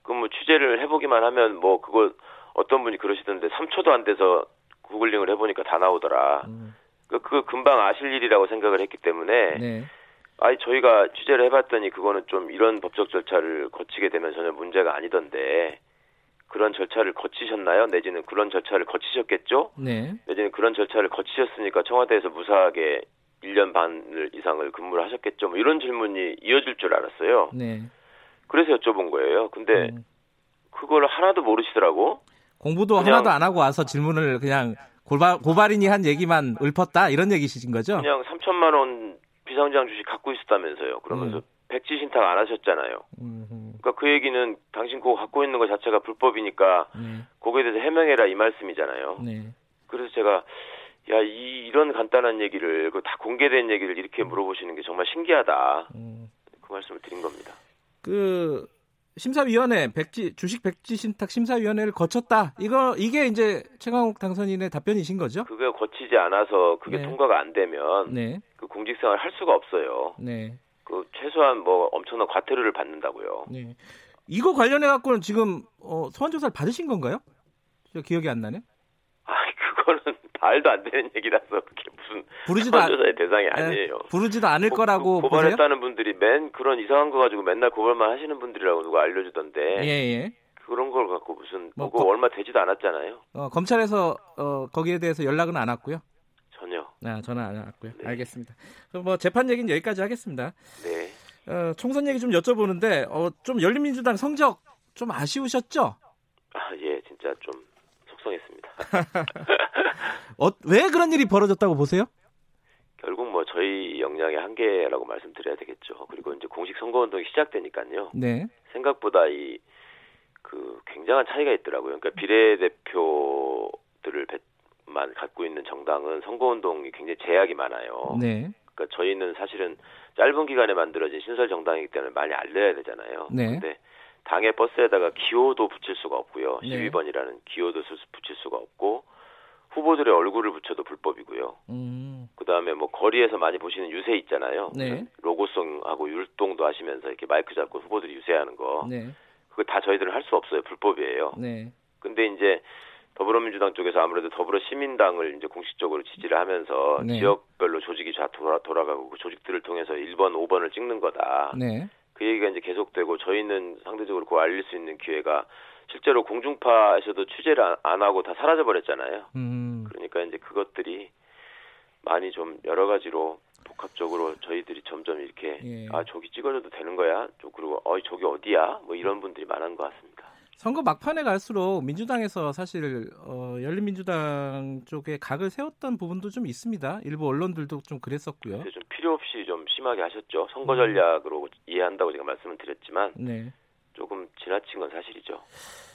그럼 뭐 취재를 해보기만 하면 뭐 그거 어떤 분이 그러시던데 3초도 안 돼서 구글링을 해보니까 다 나오더라. 음. 그, 그 금방 아실 일이라고 생각을 했기 때문에 네. 아니 저희가 취재를 해봤더니 그거는 좀 이런 법적 절차를 거치게 되면 전혀 문제가 아니던데 그런 절차를 거치셨나요? 내지는 그런 절차를 거치셨겠죠? 네. 내지는 그런 절차를 거치셨으니까 청와대에서 무사하게 1년 반을 이상을 근무를 하셨겠죠? 뭐 이런 질문이 이어질 줄 알았어요. 네. 그래서 여쭤본 거예요. 근데 음. 그걸 하나도 모르시더라고. 공부도 하나도 안 하고 와서 질문을 그냥 고발, 고발인이 한 얘기만 읊었다 이런 얘기시신 거죠? 그냥 3천만 원 비상장 주식 갖고 있었다면서요. 그러면서 음. 백지 신탁 안 하셨잖아요. 음. 그러니까 그 얘기는 당신 그거 갖고 있는 것 자체가 불법이니까 네. 거기에 대해서 해명해라 이 말씀이잖아요. 네. 그래서 제가 야, 이, 이런 간단한 얘기를, 그 다 공개된 얘기를 이렇게 물어보시는 게 정말 신기하다. 음. 그 말씀을 드린 겁니다. 그, 심사위원회 백지 주식 백지 신탁 심사위원회를 거쳤다. 이거 이게 이제 최강욱 당선인의 답변이신 거죠? 그게 거치지 않아서 그게 네. 통과가 안 되면 네. 그 공직생활 할 수가 없어요. 네. 그 최소한 뭐 엄청난 과태료를 받는다고요. 네. 이거 관련해 갖고는 지금 어, 소환 조사를 받으신 건가요? 저 기억이 안 나네. [laughs] 아, 그거는 말도 안 되는 얘기라서 그게 무슨 부르지도 소환 조사의 대상이 네, 아니에요. 부르지도 않을 고, 거라고 고, 발했다는 분들이 맨 그런 이상한 거 가지고 맨날 고발만 하시는 분들이라고 누가 알려주던데. 예, 예. 그런 걸 갖고 무슨 뭐, 거, 얼마 되지도 않았잖아요. 어, 검찰에서 어, 거기에 대해서 연락은 안 왔고요. 전혀. 아, 전화 안 왔고요. 네. 알겠습니다. 그럼 뭐 재판 얘기는 여기까지 하겠습니다. 네. 어, 총선 얘기 좀 여쭤보는데 어, 좀 열린민주당 성적 좀 아쉬우셨죠? 아, 예, 진짜 좀 속상했습니다. [laughs] 어, 왜 그런 일이 벌어졌다고 보세요? 결국 뭐 저희 역량의 한계라고 말씀드려야 되겠죠. 그리고 이제 공식 선거 운동이 시작되니까요. 네. 생각보다 이 그 굉장한 차이가 있더라고요. 그러니까 비례대표들을 만 갖고 있는 정당은 선거운동이 굉장히 제약이 많아요. 네. 그러니까 저희는 사실은 짧은 기간에 만들어진 신설 정당이기 때문에 많이 알려야 되잖아요. 네. 근데 당의 버스에다가 기호도 붙일 수가 없고요. 네. 12번이라는 기호도 붙일 수가 없고 후보들의 얼굴을 붙여도 불법이고요. 음. 그다음에 뭐 거리에서 많이 보시는 유세 있잖아요. 네. 로고송하고 율동도 하시면서 이렇게 마이크 잡고 후보들이 유세하는 거. 네. 그거 다 저희들은 할 수 없어요. 불법이에요. 네. 근데 이제 더불어민주당 쪽에서 아무래도 더불어 시민당을 이제 공식적으로 지지를 하면서 네. 지역별로 조직이 다 돌아, 돌아가고 그 조직들을 통해서 1번, 5번을 찍는 거다. 네. 그 얘기가 이제 계속되고 저희는 상대적으로 그거 알릴 수 있는 기회가 실제로 공중파에서도 취재를 안 하고 다 사라져 버렸잖아요. 음. 그러니까 이제 그것들이 많이 좀 여러 가지로 복합적으로 저희들이 점점 이렇게 예. 아 저기 찍어줘도 되는 거야. 그리고 어 저기 어디야? 뭐 이런 분들이 많은 것 같습니다. 선거 막판에 갈수록 민주당에서 사실 어, 열린민주당 쪽에 각을 세웠던 부분도 좀 있습니다. 일부 언론들도 좀 그랬었고요. 좀 필요 없이 좀 심하게 하셨죠. 선거 음. 전략으로 음. 이해한다고 제가 말씀을 드렸지만 네. 조금 지나친 건 사실이죠.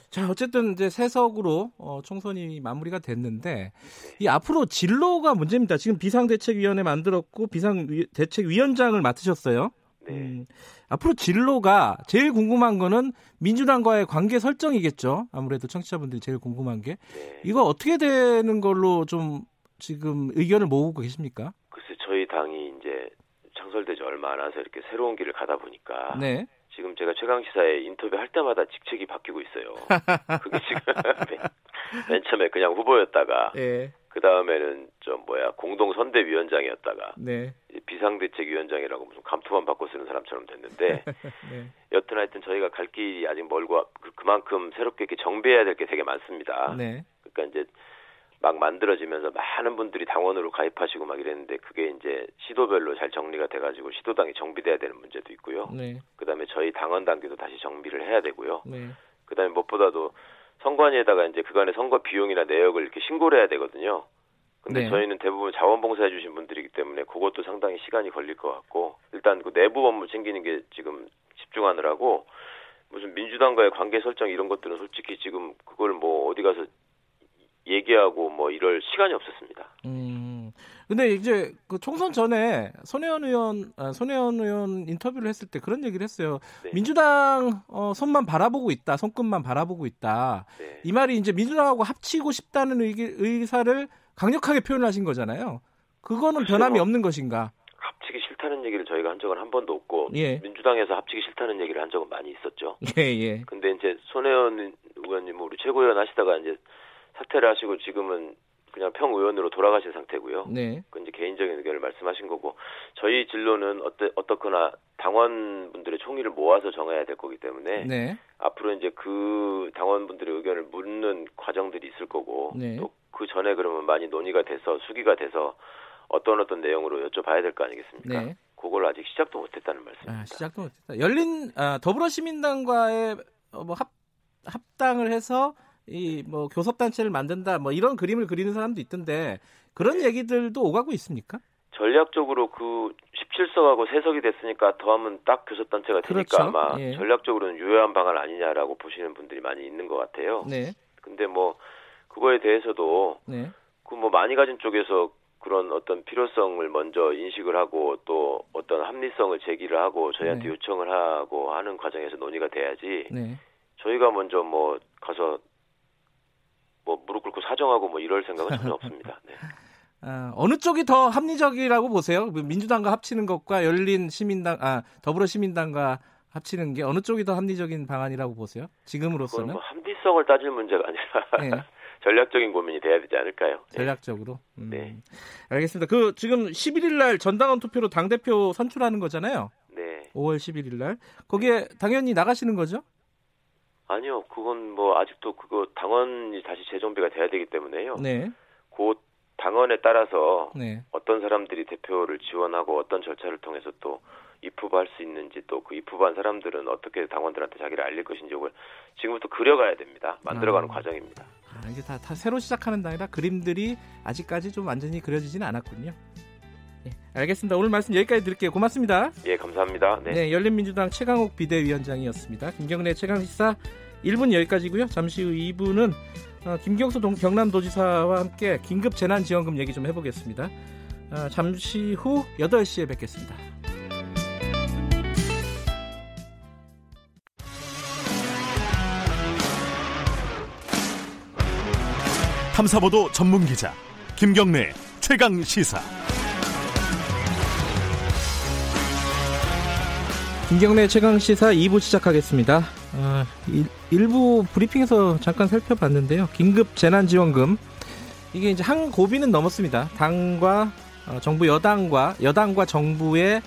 자, 어쨌든 이제 세석으로 어, 총선이 마무리가 됐는데 네. 이 앞으로 진로가 문제입니다. 지금 비상대책위원회 만들었고 비상대책위원장을 맡으셨어요. 네. 음, 앞으로 진로가 제일 궁금한 거는 민주당과의 관계 설정이겠죠. 아무래도 청취자분들이 제일 궁금한 게 네. 이거 어떻게 되는 걸로 좀 지금 의견을 모으고 계십니까? 글쎄 저희 당이 이제 창설되지 얼마 안 와서 이렇게 새로운 길을 가다 보니까 네. 지금 제가 최강 시사에 인터뷰 할 때마다 직책이 바뀌고 있어요. [laughs] 그게 지금 [laughs] 맨 처음에 그냥 후보였다가 네. 그 다음에는 좀 뭐야 공동 선대위원장이었다가 네. 비상대책위원장이라고 무슨 감투만 바꿔 쓰는 사람처럼 됐는데 [laughs] 네. 여튼 하여튼 저희가 갈 길이 아직 멀고 그, 그만큼 새롭게 이렇게 정비해야 될 게 되게 많습니다. 네. 그러니까 이제 막 만들어지면서 많은 분들이 당원으로 가입하시고 막 이랬는데 그게 이제 시도별로 잘 정리가 돼가지고 시도당이 정비돼야 되는 문제도 있고요. 네. 그다음에 저희 당원 단계도 다시 정비를 해야 되고요. 네. 그다음에 무엇보다도 선관위에다가 이제 그간의 선거 비용이나 내역을 이렇게 신고를 해야 되거든요. 근데 네. 저희는 대부분 자원봉사해 주신 분들이기 때문에 그것도 상당히 시간이 걸릴 것 같고 일단 그 내부 업무 챙기는 게 지금 집중하느라고 무슨 민주당과의 관계 설정 이런 것들은 솔직히 지금 그걸 뭐 어디 가서 얘기하고 뭐 이럴 시간이 없었습니다. 음. 근데 이제 그 총선 전에 손혜원 의원 아, 손혜원 의원 인터뷰를 했을 때 그런 얘기를 했어요. 네. 민주당 어, 손만 바라보고 있다, 손끝만 바라보고 있다. 네. 이 말이 이제 민주당하고 합치고 싶다는 의, 의사를 강력하게 표현하신 거잖아요. 그거는 변함이 없는 것인가? 합치기 싫다는 얘기를 저희가 한 적은 한 번도 없고 예. 민주당에서 합치기 싫다는 얘기를 한 적은 많이 있었죠. 예, 예. 근데 이제 손혜원 의원님 우리 최고위원 하시다가 이제 사퇴를 하시고 지금은 그냥 평의원으로 돌아가신 상태고요. 네. 그 이제 개인적인 의견을 말씀하신 거고 저희 진로는 어떠, 어떻거나 당원분들의 총의를 모아서 정해야 될 거기 때문에 네. 앞으로 이제 그 당원분들의 의견을 묻는 과정들이 있을 거고 네. 또그 전에 그러면 많이 논의가 돼서 수기가 돼서 어떤 어떤 내용으로 여쭤봐야 될 거 아니겠습니까? 네. 그걸 아직 시작도 못했다는 말씀입니다. 아, 시작도 못했다. 열린 아, 더불어시민당과의 어, 뭐 합, 합당을 해서 이 뭐 교섭단체를 만든다 뭐 이런 그림을 그리는 사람도 있던데 그런 네. 얘기들도 오가고 있습니까? 전략적으로 그 17석하고 3석이 됐으니까 더하면 딱 교섭단체가 되니까 그렇죠. 아마 예. 전략적으로는 유효한 방안 아니냐라고 보시는 분들이 많이 있는 것 같아요. 네. 근데 뭐 그거에 대해서도 네. 그뭐 많이 가진 쪽에서 그런 어떤 필요성을 먼저 인식을 하고 또 어떤 합리성을 제기를 하고 저희한테 네. 요청을 하고 하는 과정에서 논의가 돼야지 네. 저희가 먼저 뭐 가서 뭐 무릎 꿇고 사정하고 뭐 이럴 생각은 전혀 없습니다. 네. [laughs] 아, 어느 쪽이 더 합리적이라고 보세요? 그 민주당과 합치는 것과 열린 시민당, 아 더불어 시민당과 합치는 게 어느 쪽이 더 합리적인 방안이라고 보세요? 지금으로서는? 뭐 합리성을 따질 문제가 아니라 네. [laughs] 전략적인 고민이 돼야 되지 않을까요? 네. 전략적으로. 음. 네. 알겠습니다. 그 지금 11일 날 전당원 투표로 당 대표 선출하는 거잖아요. 네. 5월 11일 날 거기에 당연히 나가시는 거죠? 아니요, 그건 뭐 아직도 그거 당원이 다시 재정비가 돼야 되기 때문에요. 네. 곧 당원에 따라서 네. 어떤 사람들이 대표를 지원하고 어떤 절차를 통해서 또 입후보할 수 있는지 또 그 입후보한 사람들은 어떻게 당원들한테 자기를 알릴 것인지 을 지금부터 그려가야 됩니다. 만들어가는 아. 과정입니다. 아, 이게 다, 다 새로 시작하는 당이라 그림들이 아직까지 좀 완전히 그려지지는 않았군요. 네, 알겠습니다. 오늘 말씀 여기까지 드릴게요. 고맙습니다. 예, 감사합니다. 네. 네 열린민주당 최강욱 비대위원장이었습니다. 김경래 최강시사 1분 여기까지고요. 잠시 후 2부는 어, 김경수 동, 경남도지사와 함께 긴급 재난지원금 얘기 좀 해보겠습니다. 어, 잠시 후 8시에 뵙겠습니다. 탐사보도 전문 기자 김경래 최강 시사. 김경래 최강 시사 2부 시작하겠습니다. 아, 일, 부 브리핑에서 잠깐 살펴봤는데요. 긴급 재난지원금 이게 이제 한 고비는 넘었습니다. 당과 어, 정부 여당과 여당과 정부의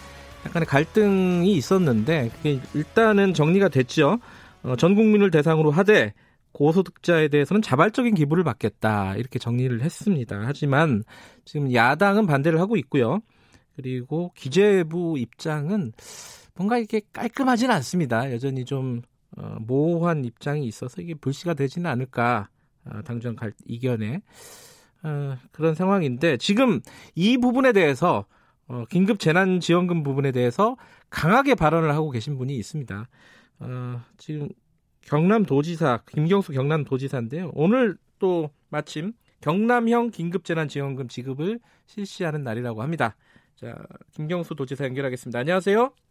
약간의 갈등이 있었는데 그게 일단은 정리가 됐죠. 어, 전 국민을 대상으로 하되 고소득자에 대해서는 자발적인 기부를 받겠다 이렇게 정리를 했습니다. 하지만 지금 야당은 반대를 하고 있고요. 그리고 기재부 입장은 뭔가 이게 깔끔하지는 않습니다. 여전히 좀 어, 모호한 입장이 있어서 이게 불씨가 되지는 않을까 어, 당정 갈 이견에 어, 그런 상황인데 지금 이 부분에 대해서 어, 긴급 재난 지원금 부분에 대해서 강하게 발언을 하고 계신 분이 있습니다. 어, 지금 경남도지사 김경수 경남도지사인데요. 오늘 또 마침 경남형 긴급재난지원금 지급을 실시하는 날이라고 합니다. 자, 김경수 도지사 연결하겠습니다. 안녕하세요.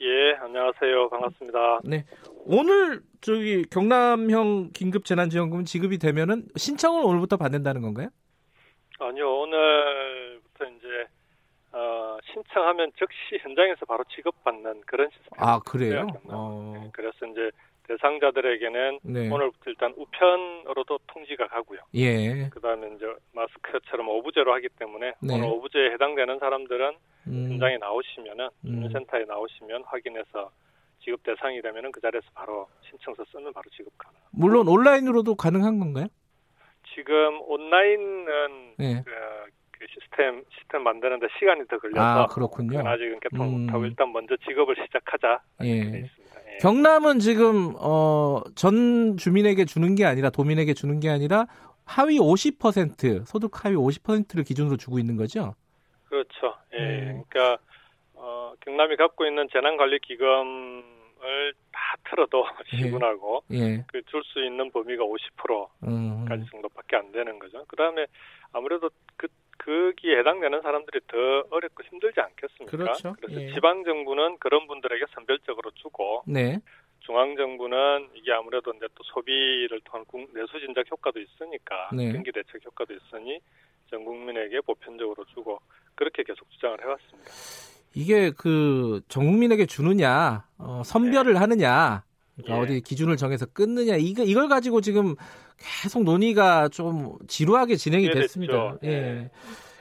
예, 안녕하세요. 반갑습니다. 네. 오늘 저기 경남형 긴급 재난지원금 지급이 되면은 신청을 오늘부터 받는다는 건가요? 아니요. 오늘부터 이제 어, 신청하면 즉시 현장에서 바로 지급받는 그런 시스템. 아, 그래요? 어... 네, 그래서 이제 대상자들에게는 네. 오늘부터 일단 우편으로도 통지가 가고요. 예. 그다음에 이제 마스크처럼 오부제로 하기 때문에 네. 오늘 오부제에 해당되는 사람들은 음. 현장에 나오시면은 주민센터에 음. 나오시면 확인해서 지급 대상이 되면은 그 자리에서 바로 신청서 쓰면 바로 지급 가능. 물론 온라인으로도 가능한 건가요? 지금 온라인은 네. 그, 그 시스템 시스템 만드는데 시간이 더 걸려서 아, 그렇군요. 아직은 개통 음. 못하고 일단 먼저 지급을 시작하자. 예. 예. 경남은 지금 어, 전 주민에게 주는 게 아니라 도민에게 주는 게 아니라 하위 50% 소득 하위 50%를 기준으로 주고 있는 거죠. 그렇죠. 예. 음. 그러니까 어, 경남이 갖고 있는 재난관리기금을 다 틀어도 시분하고 [laughs] 예. 예. 그줄 수 있는 범위가 50%까지 음. 정도밖에 안 되는 거죠. 그다음에 아무래도 그 거기에 해당되는 사람들이 더 어렵고 힘들지 않겠습니까? 그렇죠. 그래서 예. 지방 정부는 그런 분들에게 선별적으로 주고 네. 중앙 정부는 이게 아무래도 이제 또 소비를 통한 내수 진작 효과도 있으니까 네. 경기 대책 효과도 있으니 전 국민에게 보편적으로 주고 그렇게 계속 주장을 해왔습니다. 이게 그 전 국민에게 주느냐 어, 선별을 네. 하느냐 그러니까 예. 어디 기준을 정해서 끊느냐 이거 이걸 가지고 지금 계속 논의가 좀 지루하게 진행이 됐습니다. 예. 예.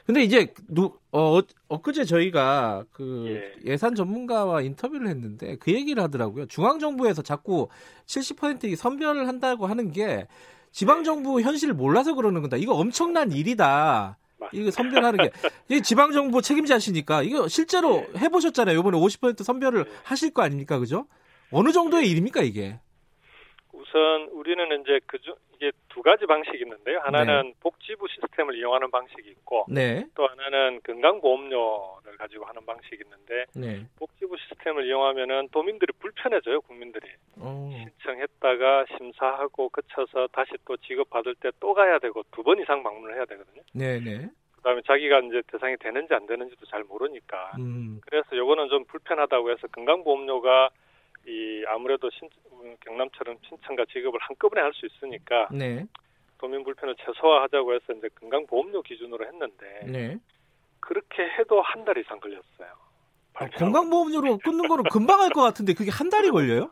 근데 이제 누, 어, 엊그제 저희가 그 예. 산 전문가와 인터뷰를 했는데 그 얘기를 하더라고요. 중앙 정부에서 자꾸 70% 선별을 한다고 하는 게 지방 정부 현실을 몰라서 그러는 건다. 이거 엄청난 일이다. 이거 선별하는 게 [laughs] 이 지방 정부 책임자시니까 이거 실제로 예. 해보셨잖아요. 이번에 50% 선별을 예. 하실 거 아닙니까, 그죠? 어느 정도의 일입니까 이게? 우선 우리는 이제 그 이게 두 가지 방식이 있는데요. 하나는 네. 복지부 시스템을 이용하는 방식이 있고 네. 또 하나는 건강보험료를 가지고 하는 방식이 있는데 네. 복지부 시스템을 이용하면은 도민들이 불편해져요. 국민들이 오. 어. 신청했다가 심사하고 거쳐서 다시 또 지급받을 때 또 가야 되고 두 번 이상 방문을 해야 되거든요. 네네. 네. 그다음에 자기가 이제 대상이 되는지 안 되는지도 잘 모르니까 음. 그래서 요거는 좀 불편하다고 해서 건강보험료가 이 아무래도 신, 경남처럼 신청과 지급을 한꺼번에 할 수 있으니까 네. 도민 불편을 최소화하자고 해서 이제 건강보험료 기준으로 했는데 네. 그렇게 해도 한 달 이상 걸렸어요. 아, 건강보험료로 끊는 거는 금방 할 것 같은데 그게 한 달이 걸려요?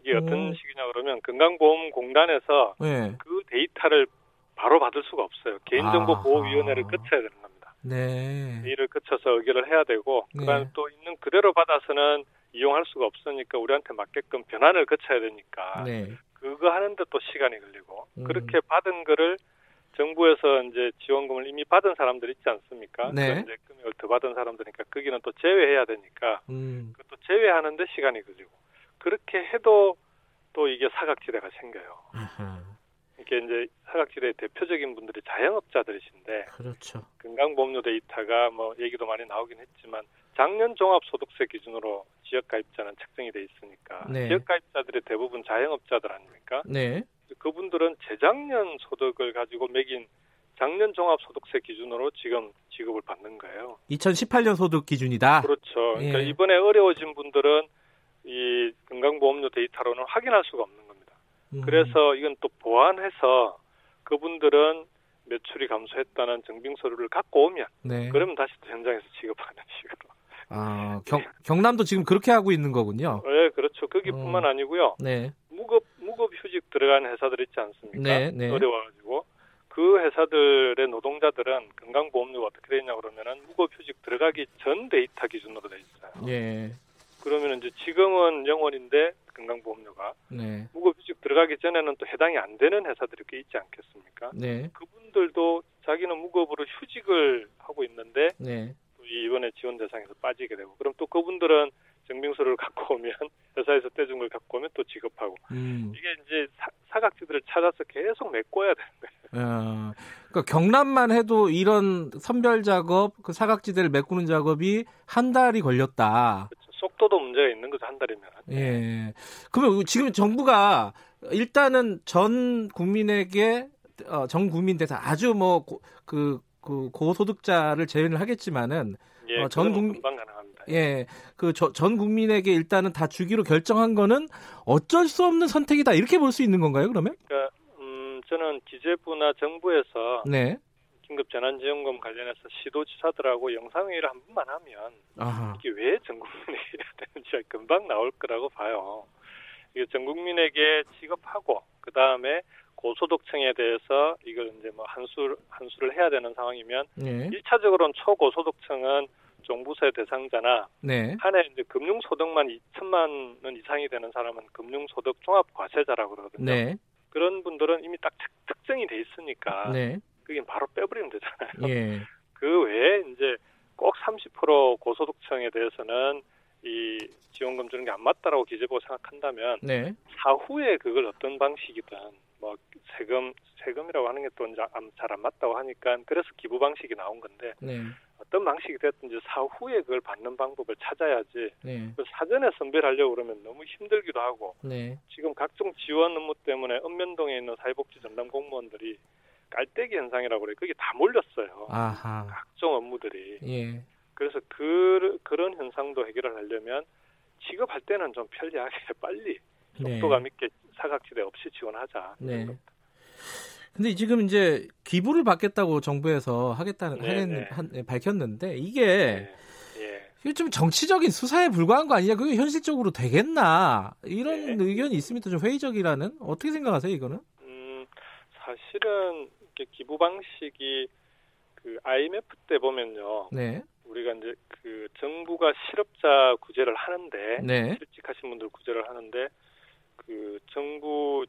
이게 오. 어떤 식이냐 그러면 건강보험공단에서 네. 그 데이터를 바로 받을 수가 없어요. 개인정보보호위원회를 아. 거쳐야 되는 겁니다. 네. 이를 거쳐서 의결을 해야 되고 그다음에 네. 또 있는 그대로 받아서는 이용할 수가 없으니까 우리한테 맞게끔 변환을 거쳐야 되니까 네. 그거 하는데 또 시간이 걸리고 음. 그렇게 받은 거를 정부에서 이제 지원금을 이미 받은 사람들 있지 않습니까? 네. 이제 금액을 더 받은 사람들이니까 거기는 또 제외해야 되니까 음. 그것도 제외하는데 시간이 걸리고 그렇게 해도 또 이게 사각지대가 생겨요. 이게 이제 사각지대의 대표적인 분들이 자영업자들이신데 그렇죠. 건강보험료 데이터가 뭐 얘기도 많이 나오긴 했지만 작년 종합소득세 기준으로 지역가입자는 책정이 돼 있으니까 네. 지역가입자들의 대부분 자영업자들 아닙니까? 네. 그분들은 재작년 소득을 가지고 매긴 작년 종합소득세 기준으로 지금 지급을 받는 거예요. 2018년 소득 기준이다. 그렇죠. 그러니까 예. 이번에 어려워진 분들은 이 건강보험료 데이터로는 확인할 수가 없는. 음. 그래서 이건 또 보완해서 그분들은 매출이 감소했다는 증빙 서류를 갖고 오면 네. 그러면 다시 또 현장에서 지급하는 [laughs] 식으로 아, 경, 경남도 지금 그렇게 하고 있는 거군요. 네, 그렇죠. 거기뿐만 어. 아니고요. 네. 무급 무급 휴직 들어가는 회사들 있지 않습니까? 네, 네. 어려워가지고 그 회사들의 노동자들은 건강보험료가 어떻게 되냐 그러면은 무급 휴직 들어가기 전 데이터 기준으로 돼 있어요. 예. 그러면 이제 지금은 영원인데 건강보험료가 네. 무급휴직 들어가기 전에는 또 해당이 안 되는 회사들이 꽤 있지 않겠습니까? 네. 그분들도 자기는 무급으로 휴직을 하고 있는데 네. 이번에 지원 대상에서 빠지게 되고 그럼 또 그분들은 증빙서를 [laughs] 갖고 오면 회사에서 떼준 걸 갖고 오면 또 지급하고 음. 이게 이제 사, 각지들을 찾아서 계속 메꿔야 되는 거예요. 어, 그러니까 경남만 해도 이런 선별 작업, 그 사각지대를 메꾸는 작업이 한 달이 걸렸다. 그렇죠. 속도도 문제가 있는 거죠 한 달이면. 예. 그러면 지금 정부가 일단은 전 국민에게 어, 전 국민 대상 아주 뭐그 그 고소득자를 제외를 하겠지만은 예, 어, 전 국민 예, 그 전 국민에게 일단은 다 주기로 결정한 거는 어쩔 수 없는 선택이다 이렇게 볼 수 있는 건가요? 그러면? 그러니까 음, 저는 기재부나 정부에서 네. 긴급 재난지원금 관련해서 시도지사들하고 영상회의를 한 번만 하면 아하. 이게 왜 전 국민에게 되는지 금방 나올 거라고 봐요. 이게 전 국민에게 지급하고 그 다음에 고소득층에 대해서 이걸 이제 뭐 한수 한수를 해야 되는 상황이면 네. 1차적으로는 초고소득층은 종부세 대상자나 네. 한해 이제 금융소득만 2천만 원 이상이 되는 사람은 금융소득 종합과세자라고 그러거든요. 네. 그런 분들은 이미 딱 특정이 돼 있으니까 네. 그게 바로 빼버리면 되잖아요. 예. [laughs] 그 외에 이제 꼭 30% 고소득층에 대해서는 이 지원금 주는 게 안 맞다라고 기재부가 생각한다면 네. 사후에 그걸 어떤 방식이든 뭐 세금 세금이라고 하는 게 또 잘 안 맞다고 하니까 그래서 기부 방식이 나온 건데 네. 어떤 방식이 됐든지 사후에 그걸 받는 방법을 찾아야지 네. 그 사전에 선별하려고 그러면 너무 힘들기도 하고 네. 지금 각종 지원 업무 때문에 읍면동에 있는 사회복지 전담 공무원들이 깔때기 현상이라고 그래 그게 다 몰렸어요. 아하. 각종 업무들이. 예. 그래서 그 그런 현상도 해결을 하려면 취급할 때는 좀 편리하게 [laughs] 빨리 속도감 네. 있게 사각지대 없이 지원하자. 네. 근데 지금 이제 기부를 받겠다고 정부에서 하겠다는 네, 네. 한, 네, 밝혔는데 이게 네. 예. 이게 좀 정치적인 수사에 불과한 거 아니냐? 그게 현실적으로 되겠나? 이런 네. 의견이 있습니다. 좀 회의적이라는 어떻게 생각하세요, 이거는? 음, 사실은 기부 방식이 그 IMF 때 보면요. 네. 우리가 이제 그 정부가 실업자 구제를 하는데 네. 실직하신 분들 구제를 하는데 그 정부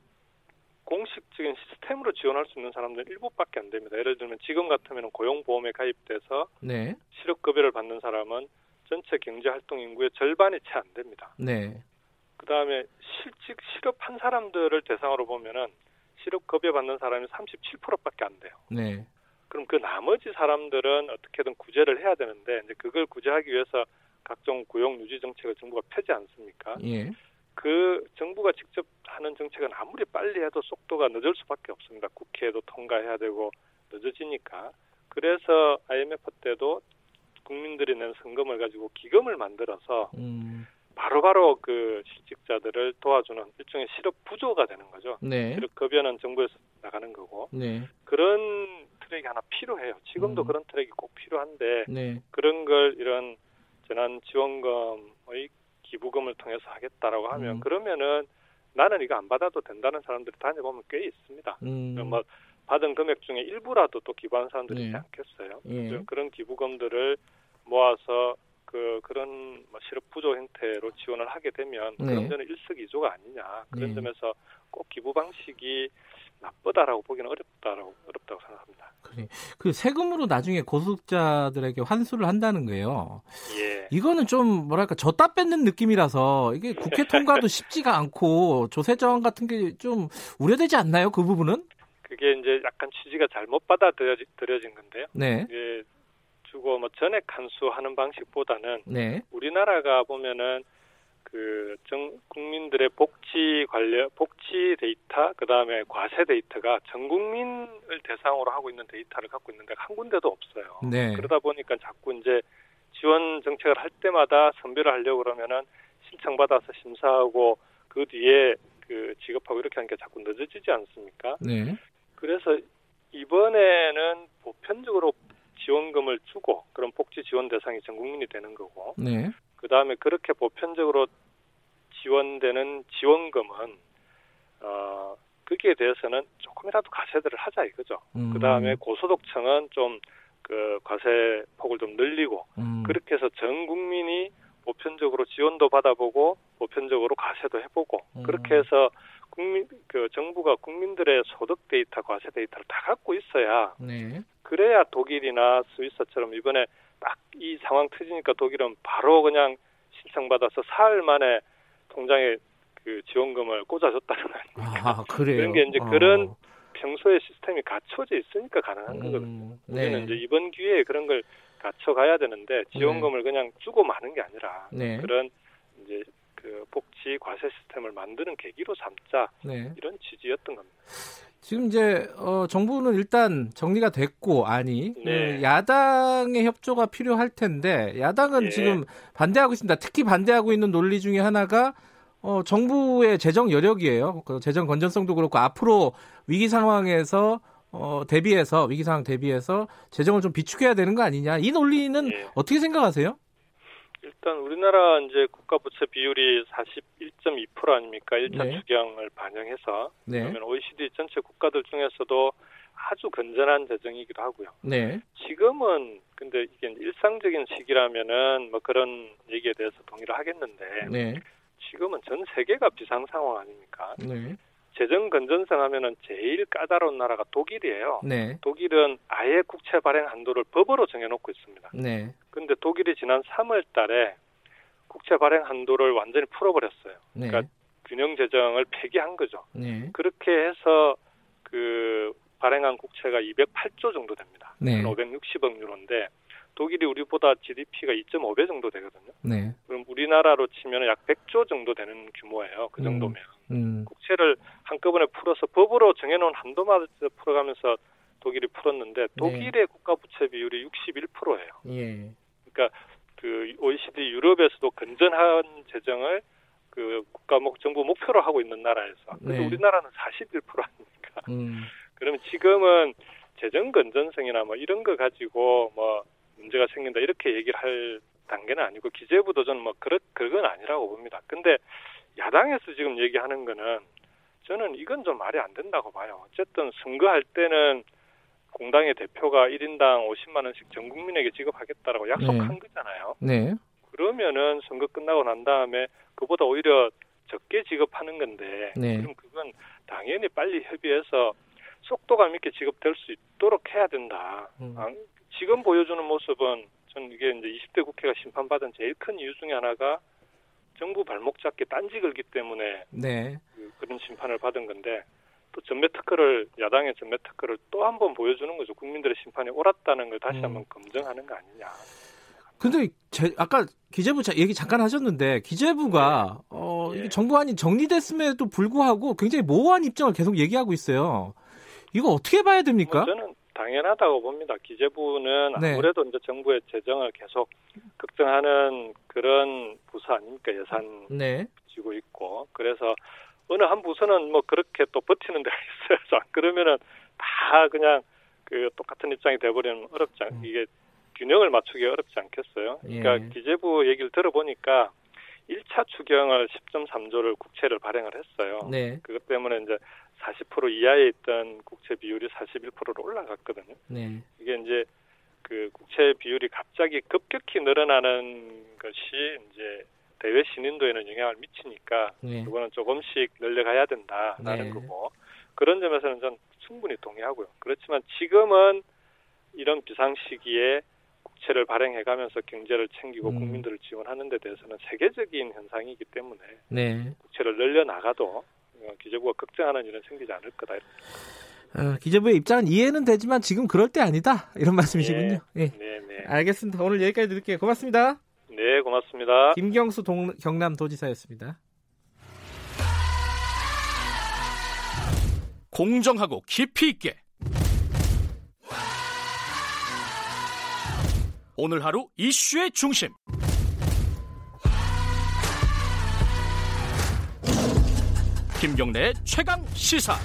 공식적인 시스템으로 지원할 수 있는 사람들은 일부밖에 안 됩니다. 예를 들면 지금 같으면 고용보험에 가입돼서 네. 실업급여를 받는 사람은 전체 경제활동 인구의 절반이 채 안 됩니다. 네. 그 다음에 실직 실업한 사람들을 대상으로 보면은 실업 급여 받는 사람이 37%밖에 안 돼요. 네. 그럼 그 나머지 사람들은 어떻게든 구제를 해야 되는데 이제 그걸 구제하기 위해서 각종 고용 유지 정책을 정부가 펴지 않습니까? 예. 그 정부가 직접 하는 정책은 아무리 빨리 해도 속도가 늦을 수밖에 없습니다. 국회에도 통과해야 되고 늦어지니까. 그래서 IMF 때도 국민들이 낸 성금을 가지고 기금을 만들어서 음. 바로바로 그 실직자들을 도와주는 일종의 실업 부조가 되는 거죠. 네. 실업 급여는 정부에서 나가는 거고. 네. 그런 트랙이 하나 필요해요. 지금도 음. 그런 트랙이 꼭 필요한데 네. 그런 걸 이런 재난 지원금의 기부금을 통해서 하겠다라고 하면 음. 그러면은 나는 이거 안 받아도 된다는 사람들이 다녀보면 꽤 있습니다. 음. 뭐 받은 금액 중에 일부라도 또 기부하는 사람들이 네. 있지 않겠어요. 예. 그런 기부금들을 모아서 그 그런 뭐 실업 부조 형태로 지원을 하게 되면 네. 그런 점은 일석이조가 아니냐 그런 네. 점에서 꼭 기부 방식이 나쁘다라고 보기는 어렵다라고 어렵다고 생각합니다. 그래. 그 세금으로 나중에 고소득자들에게 환수를 한다는 거예요. 예. 이거는 좀 뭐랄까 졌다 뺏는 느낌이라서 이게 국회 [laughs] 통과도 쉽지가 않고 조세저항 같은 게 좀 우려되지 않나요? 그 부분은? 그게 이제 약간 취지가 잘못 받아들여진 건데요. 네. 이게 주고 뭐 전액 환수하는 방식보다는 네. 우리나라가 보면은 그 정 국민들의 복지 관련 복지 데이터 그다음에 과세 데이터가 전 국민을 대상으로 하고 있는 데이터를 갖고 있는데 한 군데도 없어요. 네. 그러다 보니까 자꾸 이제 지원 정책을 할 때마다 선별을 하려고 그러면은 신청 받아서 심사하고 그 뒤에 그 지급하고 이렇게 하는 게 자꾸 늦어지지 않습니까? 네. 그래서 이번에는 보편적으로 지원금을 주고 그런 복지 지원 대상이 전 국민이 되는 거고 네. 그 다음에 그렇게 보편적으로 지원되는 지원금은 어 거기에 대해서는 조금이라도 과세들을 하자 이거죠. 음. 그 다음에 고소득층은 좀 그 과세 폭을 좀 늘리고 음. 그렇게 해서 전 국민이 보편적으로 지원도 받아보고 보편적으로 과세도 해보고 음. 그렇게 해서 국민 그 정부가 국민들의 소득 데이터, 과세 데이터를 다 갖고 있어야 네. 그래야 독일이나 스위스처럼 이번에 딱 이 상황 터지니까 독일은 바로 그냥 신청받아서 사흘 만에 통장에 그 지원금을 꽂아줬다는 거 아닙니까? 아, 그래요? 그런 게 이제 어. 그런 평소에 시스템이 갖춰져 있으니까 가능한 음, 거거든요. 네. 우리는 이제 이번 기회에 그런 걸 갖춰가야 되는데 지원금을 네. 그냥 주고 마는 게 아니라 네. 그런 이제 그 복지 과세 시스템을 만드는 계기로 삼자 네. 이런 취지였던 겁니다. 지금 이제 어, 정부는 일단 정리가 됐고 아니 네. 그 야당의 협조가 필요할 텐데 야당은 네. 지금 반대하고 있습니다. 특히 반대하고 있는 논리 중에 하나가 어, 정부의 재정 여력이에요. 그 재정 건전성도 그렇고 앞으로 위기 상황에서 어, 대비해서 위기 상황 대비해서 재정을 좀 비축해야 되는 거 아니냐 이 논리는 네. 어떻게 생각하세요? 일단 우리나라 이제 국가 부채 비율이 41.2% 아닙니까? 1차 네. 추경을 반영해서 네. 그러면 OECD 전체 국가들 중에서도 아주 건전한 재정이기도 하고요. 네. 지금은 근데 이게 일상적인 시기라면은 뭐 그런 얘기에 대해서 동의를 하겠는데 네. 지금은 전 세계가 비상 상황 아닙니까? 네. 재정 건전성 하면은 제일 까다로운 나라가 독일이에요. 네. 독일은 아예 국채 발행 한도를 법으로 정해놓고 있습니다. 네. 근데 독일이 지난 3월 달에 국채 발행 한도를 완전히 풀어버렸어요. 네. 그러니까 균형 재정을 폐기한 거죠. 네. 그렇게 해서 그 발행한 국채가 208조 정도 됩니다. 네. 560억 유로인데 독일이 우리보다 GDP가 2.5배 정도 되거든요. 네. 그럼 우리나라로 치면 약 100조 정도 되는 규모예요. 그 음. 정도면 음, 음. 국채를 한꺼번에 풀어서 법으로 정해놓은 한도마다 풀어가면서 독일이 풀었는데 네. 독일의 네. 국가 부채 비율이 61%예요. 예. 그러니까 그 OECD 유럽에서도 건전한 재정을 그 국가 목 정부 목표로 하고 있는 나라에서 근데 네. 우리나라는 41% 아닙니까? 음. 그러면 지금은 재정 건전성이나 뭐 이런 거 가지고 뭐 문제가 생긴다 이렇게 얘기를 할 단계는 아니고 기재부도 저는 뭐 그렇 그건 아니라고 봅니다. 근데 야당에서 지금 얘기하는 거는 저는 이건 좀 말이 안 된다고 봐요. 어쨌든 선거할 때는 공당의 대표가 1인당 50만 원씩 전 국민에게 지급하겠다라고 약속한 네. 거잖아요. 네. 그러면은 선거 끝나고 난 다음에 그보다 오히려 적게 지급하는 건데 네. 그럼 그건 당연히 빨리 협의해서 속도감 있게 지급될 수 있도록 해야 된다. 음. 아, 지금 보여주는 모습은 전 이게 이제 20대 국회가 심판받은 제일 큰 이유 중에 하나가 정부 발목 잡기 딴지 걸기 때문에 네. 그, 런 심판을 받은 건데 또 전매 특허를 야당의 전매 특허를 또 한 번 보여주는 거죠. 국민들의 심판이 옳았다는 걸 다시 음. 한번 검증하는 거 아니냐. 근데 제, 아까 기재부 얘기 잠깐 하셨는데 기재부가 네. 어, 이게 네. 정부안이 정리됐음에도 불구하고 굉장히 모호한 입장을 계속 얘기하고 있어요. 이거 어떻게 봐야 됩니까? 뭐 저는 당연하다고 봅니다. 기재부는 네. 아무래도 이제 정부의 재정을 계속 걱정하는 그런 부서 아닙니까 예산 네. 지고 있고 그래서 어느 한 부서는 뭐 그렇게 또 버티는 데가 [laughs] 있어요. 그러면은 다 그냥 그 똑같은 입장이 돼버리면 어렵지 않, 음. 이게 균형을 맞추기 어렵지 않겠어요. 그러니까 예. 기재부 얘기를 들어보니까 1차 추경을 10.3조를 국채를 발행을 했어요. 네. 그것 때문에 이제 40% 이하에 있던 국채 비율이 41%로 올라갔거든요. 네. 이게 이제 그 국채 비율이 갑자기 급격히 늘어나는 것이 이제 대외 신인도에는 영향을 미치니까 네. 그거는 조금씩 늘려가야 된다라는 네. 거고 그런 점에서는 전 충분히 동의하고요. 그렇지만 지금은 이런 비상 시기에 국채를 발행해 가면서 경제를 챙기고 음. 국민들을 지원하는 데 대해서는 세계적인 현상이기 때문에 네. 국채를 늘려 나가도 어, 기재부가 걱정하는 일은 생기지 않을 거다. 어, 기재부의 입장은 이해는 되지만 지금 그럴 때 아니다 이런 말씀이시군요. 네, 네, 네. 네. 알겠습니다. 오늘 여기까지 드릴게요. 고맙습니다. 네, 고맙습니다. 김경수 동, 경남도지사였습니다. 공정하고 깊이 있게 오늘 하루 이슈의 중심 김경래 최강 시사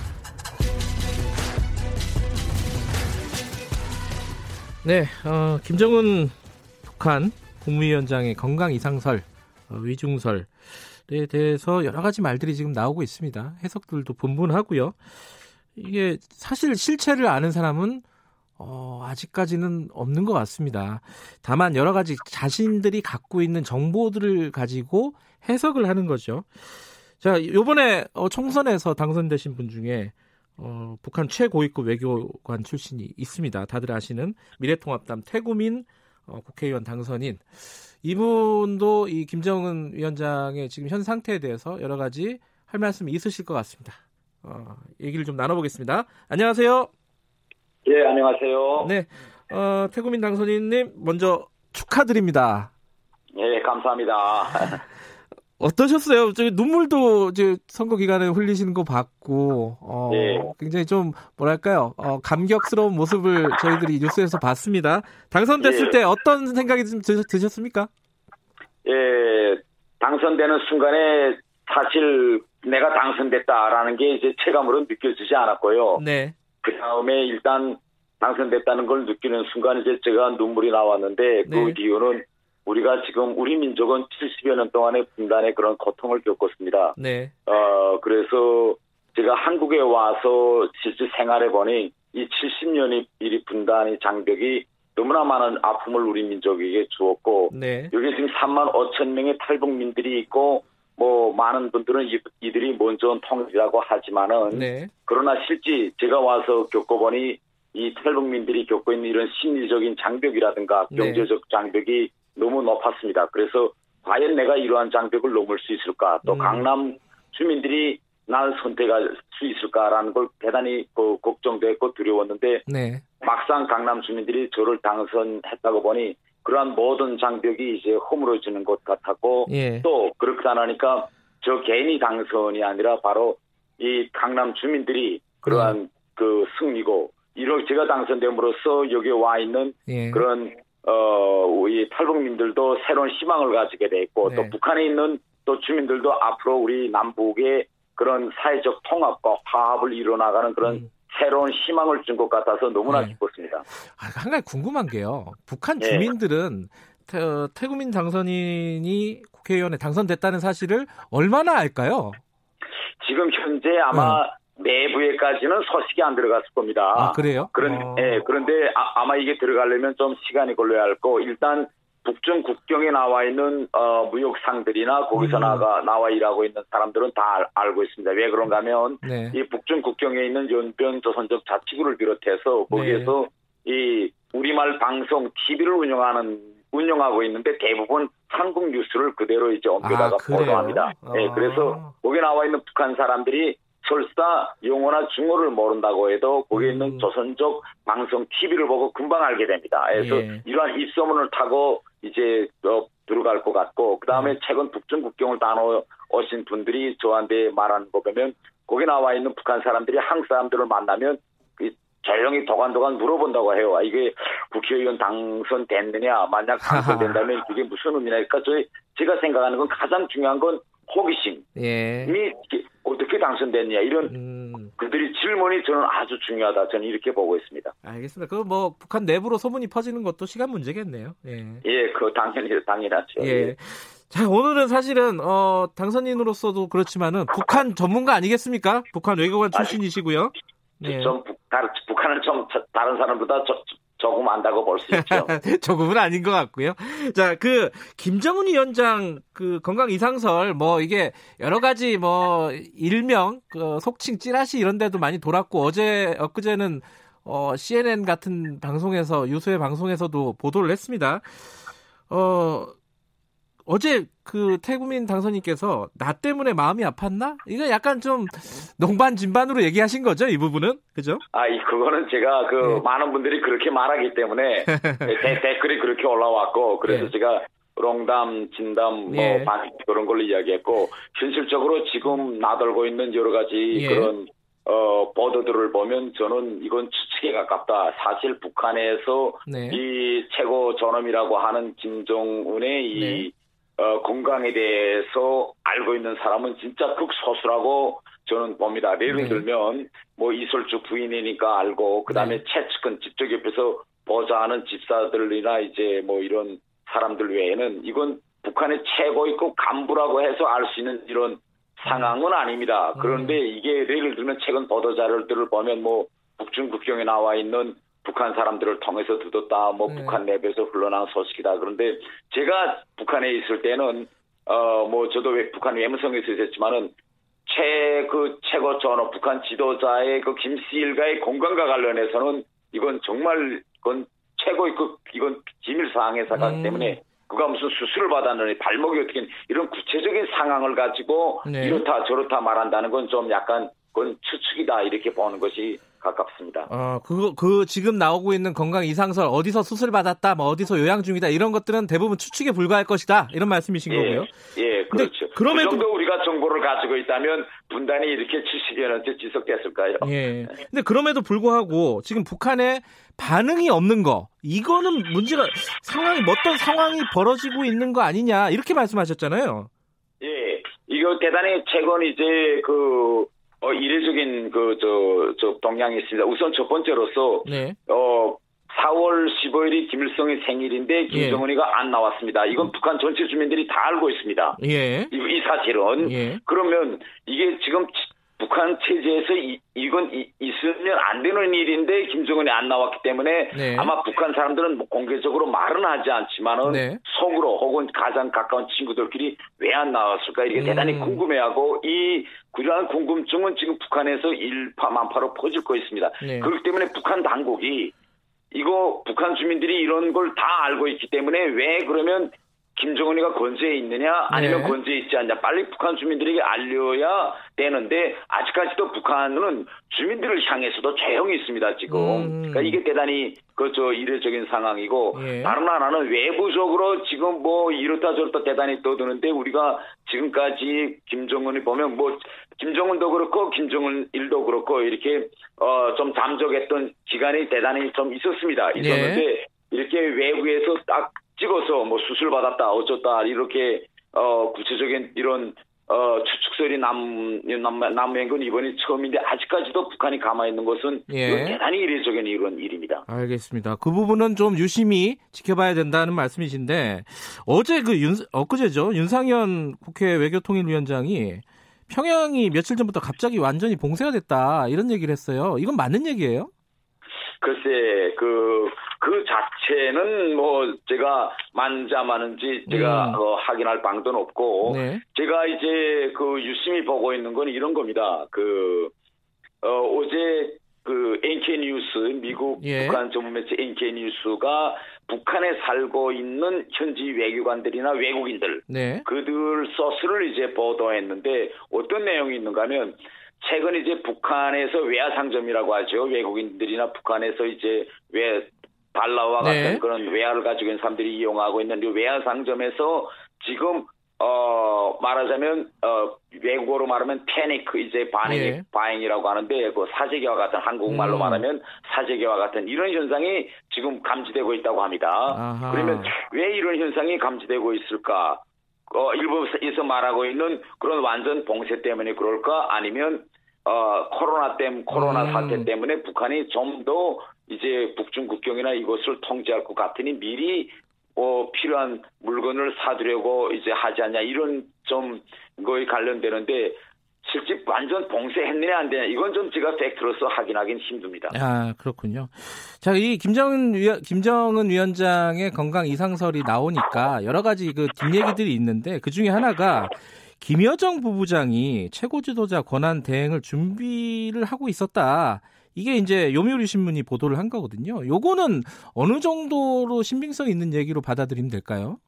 네, 어, 김정은 북한 국무위원장의 건강 이상설, 어, 위중설에 대해서 여러 가지 말들이 지금 나오고 있습니다. 해석들도 분분하고요. 이게 사실 실체를 아는 사람은 어, 아직까지는 없는 것 같습니다. 다만 여러 가지 자신들이 갖고 있는 정보들을 가지고 해석을 하는 거죠. 자, 요번에 어, 총선에서 당선되신 분 중에 어, 북한 최고위급 외교관 출신이 있습니다. 다들 아시는 미래통합당 태구민 어, 국회의원 당선인 이분도 이 김정은 위원장의 지금 현 상태에 대해서 여러 가지 할 말씀이 있으실 것 같습니다. 어, 얘기를 좀 나눠보겠습니다. 안녕하세요. 예, 안녕하세요. 네, 어, 태구민 당선인님 먼저 축하드립니다. 예, 감사합니다. [laughs] 어떠셨어요? 저 눈물도 이제 선거 기간에 흘리시는 거 봤고, 어, 네. 굉장히 좀 뭐랄까요, 어, 감격스러운 모습을 저희들이 뉴스에서 봤습니다. 당선됐을 네. 때 어떤 생각이 좀 드셨습니까? 예, 당선되는 순간에 사실 내가 당선됐다라는 게 이제 체감으로 느껴지지 않았고요. 네. 그 다음에 일단 당선됐다는 걸 느끼는 순간 이제 제가 눈물이 나왔는데 그 네. 이유는 우리가 지금 우리 민족은 70여 년 동안의 분단의 그런 고통을 겪었습니다. 네. 어 그래서 제가 한국에 와서 실제 생활해 보니 이 70년의 이 분단의 장벽이 너무나 많은 아픔을 우리 민족에게 주었고 네. 여기 지금 3만 5천 명의 탈북민들이 있고 뭐 많은 분들은 이, 이들이 먼저 통일이라고 하지만은 네. 그러나 실제 제가 와서 겪어보니 이 탈북민들이 겪고 있는 이런 심리적인 장벽이라든가 네. 경제적 장벽이 너무 높았습니다. 그래서 과연 내가 이러한 장벽을 넘을 수 있을까? 또 음. 강남 주민들이 날 선택할 수 있을까라는 걸 대단히 그 걱정됐고 두려웠는데 네. 막상 강남 주민들이 저를 당선했다고 보니 그러한 모든 장벽이 이제 허물어지는 것 같았고 예. 또 그렇게 안 하니까 저 개인이 당선이 아니라 바로 이 강남 주민들이 그러한 음. 그 승리고 이렇게 제가 당선됨으로써 여기 와 있는 예. 그런 어이 탈북민들도 새로운 희망을 가지게 됐고 네. 또 북한에 있는 또 주민들도 앞으로 우리 남북의 그런 사회적 통합과 화합을 이뤄나가는 그런 음. 새로운 희망을 준 것 같아서 너무나 네. 기뻤습니다. 아, 한 가지 궁금한 게요. 북한 네. 주민들은 네. 태, 구민 당선인이 국회의원에 당선됐다는 사실을 얼마나 알까요? 지금 현재 아마 네. 내부에까지는 소식이 안 들어갔을 겁니다. 아, 그래요? 그런, 어. 예, 그런데 아, 마 이게 들어가려면 좀 시간이 걸려야 할 거. 일단 북중 국경에 나와 있는 어, 무역상들이나 거기서 음. 나가 나와 일하고 있는 사람들은 다 알, 고 있습니다. 왜 그런가 하면 네. 이 북중 국경에 있는 연변 조선족 자치구를 비롯해서 거기에서 네. 이 우리말 방송 TV를 운영하는 운영하고 있는데 대부분 한국 뉴스를 그대로 이제 옮겨다가 아, 보도합니다. 아. 네, 그래서 거기 나와 있는 북한 사람들이 설사 영어나 중어를 모른다고 해도 거기에 음. 있는 조선족 방송 TV를 보고 금방 알게 됩니다. 그래서 예. 이러한 입소문을 타고 이제 어, 들어갈 것 같고 그 다음에 음. 최근 북중 국경을 다녀오신 분들이 저한테 말하는 거 보면 거기 나와 있는 북한 사람들이 한국 사람들을 만나면 조용히 도관도관 물어본다고 해요. 아, 이게 국회의원 당선됐느냐, 만약 당선된다면 [laughs] 그게 무슨 의미냐. 그러니까 저희, 제가 생각하는 건 가장 중요한 건 호기심이 예. 어떻게 당선됐냐 이런 음. 그들이 질문이 저는 아주 중요하다. 저는 이렇게 보고 있습니다. 알겠습니다. 그 뭐 북한 내부로 소문이 퍼지는 것도 시간 문제겠네요. 예, 예, 그 당연히 당연하죠. 예. 예. 자, 오늘은 사실은 어 당선인으로서도 그렇지만은 북한 전문가 아니겠습니까? 북한 외교관 출신이시고요. 예. 좀 북, 북한을 좀 다른 사람보다 저, 조금 안다고 볼 수 있죠. [laughs] 조금은 아닌 것 같고요. 자, 그 김정은 위원장 그 건강 이상설 뭐 이게 여러 가지 뭐 일명 그 속칭 찌라시 이런 데도 많이 돌았고 어제 엊그제는 어 CNN 같은 방송에서 유수의 방송에서도 보도를 했습니다. 어 어제 그 태국민 당선인께서 나 때문에 마음이 아팠나? 이거 약간 좀 농반 진반으로 얘기하신 거죠, 이 부분은? 그죠? 아, 이 그거는 제가 그 네. 많은 분들이 그렇게 말하기 때문에 [laughs] 대, 댓글이 그렇게 올라왔고 그래서 네. 제가 롱담, 진담, 뭐 예. 반 그런 걸로 이야기했고 현실적으로 지금 나돌고 있는 여러 가지 예. 그런 어, 보도들을 보면 저는 이건 추측에 가깝다. 사실 북한에서 네. 이 최고 존엄이라고 하는 김정은의 이 네. 어, 건강에 대해서 알고 있는 사람은 진짜 극소수라고 저는 봅니다. 예를 네. 들면 뭐 이설주 부인이니까 알고 그다음에 네. 채측은 직접 옆에서 보좌하는 집사들이나 이제 뭐 이런 사람들 외에는 이건 북한의 최고의 그 간부라고 해서 알 수 있는 이런 상황은 아닙니다. 그런데 음. 이게 예를 들면 최근 보도 자료들을 보면 뭐 북중 국경에 나와 있는 북한 사람들을 통해서 듣었다, 뭐 네. 북한 내부에서 흘러나온 소식이다. 그런데 제가 북한에 있을 때는 어 뭐 저도 왜 북한 외무성에서 있었지만은 최그 최고 전업 북한 지도자의 그 김씨 일가의 건강과 관련해서는 이건 정말 그건 최고의 그 이건 기밀 사항의 사건 음. 때문에 그가 무슨 수술을 받았느니 발목이 어떻게 이런 구체적인 상황을 가지고 네. 이렇다 저렇다 말한다는 건 좀 약간 그건 추측이다 이렇게 보는 것이 가깝습니다. 어, 그, 그, 지금 나오고 있는 건강 이상설, 어디서 수술 받았다, 뭐, 어디서 요양 중이다, 이런 것들은 대부분 추측에 불과할 것이다, 이런 말씀이신 예, 거고요. 예, 그렇죠. 그럼에도 그 정도 우리가 정보를 가지고 있다면 분단이 이렇게 70여 년째 지속됐을까요? 예. 근데 그럼에도 불구하고 지금 북한에 반응이 없는 거, 이거는 문제가, 상황이, 어떤 상황이 벌어지고 있는 거 아니냐, 이렇게 말씀하셨잖아요. 예. 이거 대단히 최근 이제 그, 어, 이례적인 그, 저, 저, 동향이 있습니다. 우선 첫 번째로서, 네. 어, 4월 15일이 김일성의 생일인데 김정은이가 예. 안 나왔습니다. 이건 음. 북한 전체 주민들이 다 알고 있습니다. 예. 이, 이 사실은. 예. 그러면 이게 지금 북한 체제에서 이, 이건 이, 있으면 안 되는 일인데 김정은이 안 나왔기 때문에 네. 아마 북한 사람들은 뭐 공개적으로 말은 하지 않지만은 네. 속으로 혹은 가장 가까운 친구들끼리 왜 안 나왔을까 이게 음. 대단히 궁금해하고 이 그러한 궁금증은 지금 북한에서 일파만파로 퍼질 거 있습니다. 네. 그렇기 때문에 북한 당국이 이거 북한 주민들이 이런 걸 다 알고 있기 때문에 왜 그러면 김정은이가 건재해 있느냐 아니면 네. 건재해 있지 않냐 빨리 북한 주민들에게 알려야 되는데 아직까지도 북한은 주민들을 향해서도 조용히 있습니다 지금 음. 그러니까 이게 대단히 그저 이례적인 상황이고 예. 다른 하나는 외부적으로 지금 뭐 이렇다 저렇다 대단히 떠드는데 우리가 지금까지 김정은이 보면 뭐 김정은도 그렇고 김정은 일도 그렇고 이렇게 어 좀 잠적했던 기간이 대단히 좀 있었습니다 있었는데 예. 이렇게 외부에서 딱 찍어서 뭐 수술 받았다 어쩌다 이렇게 어 구체적인 이런 어 추측설이 남, 남, 남은 건 이번이 처음인데 아직까지도 북한이 가만히 있는 것은 예. 대단히 이례적인 이런 일입니다. 알겠습니다. 그 부분은 좀 유심히 지켜봐야 된다는 말씀이신데 어제 그 윤, 엊그제죠 윤상현 국회 외교통일위원장이 평양이 며칠 전부터 갑자기 완전히 봉쇄가 됐다 이런 얘기를 했어요. 이건 맞는 얘기예요? 글쎄 그, 그 자체는 뭐 제가 만자마는지 제가 음. 어, 확인할 방도는 없고 네. 제가 이제 그 유심히 보고 있는 건 이런 겁니다. 그 어, 어제 그 NK 뉴스 미국 예. 북한 전문 매체 NK 뉴스가 북한에 살고 있는 현지 외교관들이나 외국인들 네. 그들 소스를 이제 보도했는데 어떤 내용이 있는가 하면 최근 이제 북한에서 외화 상점이라고 하죠. 외국인들이나 북한에서 이제 외 달러와 네. 같은 그런 외화를 가지고 있는 사람들이 이용하고 있는 이 외화 상점에서 지금 어 말하자면 어 외국어로 말하면 패니크 이제 반행 네. 바행이라고 하는데 그 사재기와 같은 한국말로 음. 말하면 사재기와 같은 이런 현상이 지금 감지되고 있다고 합니다. 아하. 그러면 왜 이런 현상이 감지되고 있을까? 어 일부에서 말하고 있는 그런 완전 봉쇄 때문에 그럴까 아니면 어, 코로나 땜 코로나 음. 사태 때문에 북한이 좀 더 이제 북중 국경이나 이것을 통제할 것 같으니 미리 뭐 필요한 물건을 사두려고 이제 하지 않냐 이런 좀 거에 관련되는데 실제 완전 봉쇄했느냐 안 되냐 이건 좀 제가 팩트로서 확인하기는 힘듭니다. 아 그렇군요. 자 이 김정은 위 김정은 위원장의 건강 이상설이 나오니까 여러 가지 그 뒷얘기들이 있는데 그 중에 하나가 김여정 부부장이 최고 지도자 권한 대행을 준비를 하고 있었다. 이게 이제 요미우리 신문이 보도를 한 거거든요. 요거는 어느 정도로 신빙성 있는 얘기로 받아들이면 될까요?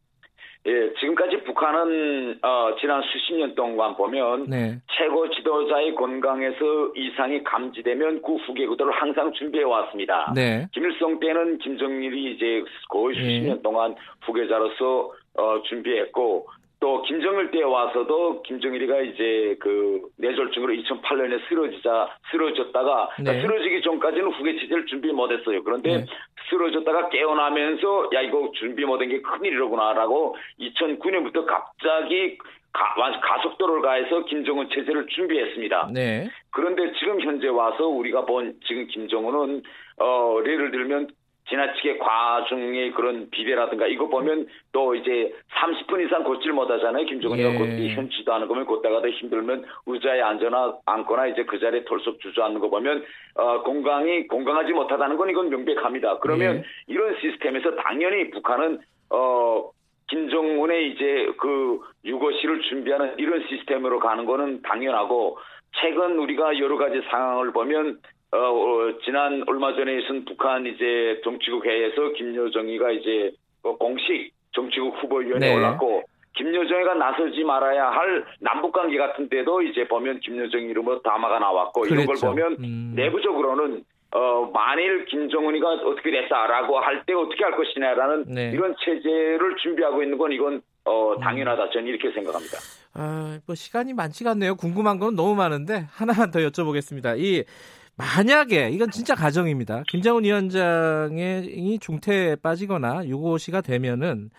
예, 지금까지 북한은 어, 지난 수십 년 동안 보면 네. 최고 지도자의 건강에서 이상이 감지되면 그 후계구들을 항상 준비해 왔습니다. 네. 김일성 때는 김정일이 이제 거의 수십 네. 년 동안 후계자로서 어, 준비했고 또 김정일 때 와서도 김정일이가 이제 그 뇌졸중으로 2008년에 쓰러지자 쓰러졌다가 그러니까 네. 쓰러지기 전까지는 후계 체제를 준비 못했어요. 그런데 네. 쓰러졌다가 깨어나면서 야 이거 준비 못한 게 큰일이로구나라고 2009년부터 갑자기 가, 가속도를 가해서 김정은 체제를 준비했습니다. 네. 그런데 지금 현재 와서 우리가 본 지금 김정은은 어 예를 들면 지나치게 과중의 그런 비대라든가 이거 보면 또 이제 30분 이상 걷질 못하잖아요. 김정은이가 예. 걷기 현지도 않은 거면 걷다가 더 힘들면 의자에 앉거나 앉거나 이제 그 자리에 털썩 주저앉는 거 보면 어 건강이 건강하지 못하다는 건 이건 명백합니다. 그러면 예. 이런 시스템에서 당연히 북한은 어 김정은의 이제 그 유거실을 준비하는 이런 시스템으로 가는 거는 당연하고 최근 우리가 여러 가지 상황을 보면 어, 어, 지난 얼마 전에 있은 북한 이제 정치국 회의에서 김여정이가 이제 어, 공식 정치국 후보위원회 네. 올랐고 김여정이가 나서지 말아야 할 남북관계 같은 데도 이제 보면 김여정 이름으로 담화가 나왔고 그랬죠. 이런 걸 보면 음. 내부적으로는 어, 만일 김정은이가 어떻게 됐다라고 할 때 어떻게 할 것이냐라는 네. 이런 체제를 준비하고 있는 건 이건 어, 당연하다. 저는 이렇게 생각합니다. 아, 뭐 시간이 많지가 않네요. 궁금한 건 너무 많은데 하나만 더 여쭤보겠습니다. 이 만약에 이건 진짜 가정입니다. 김정은 위원장이 중태에 빠지거나 유고시가 되면은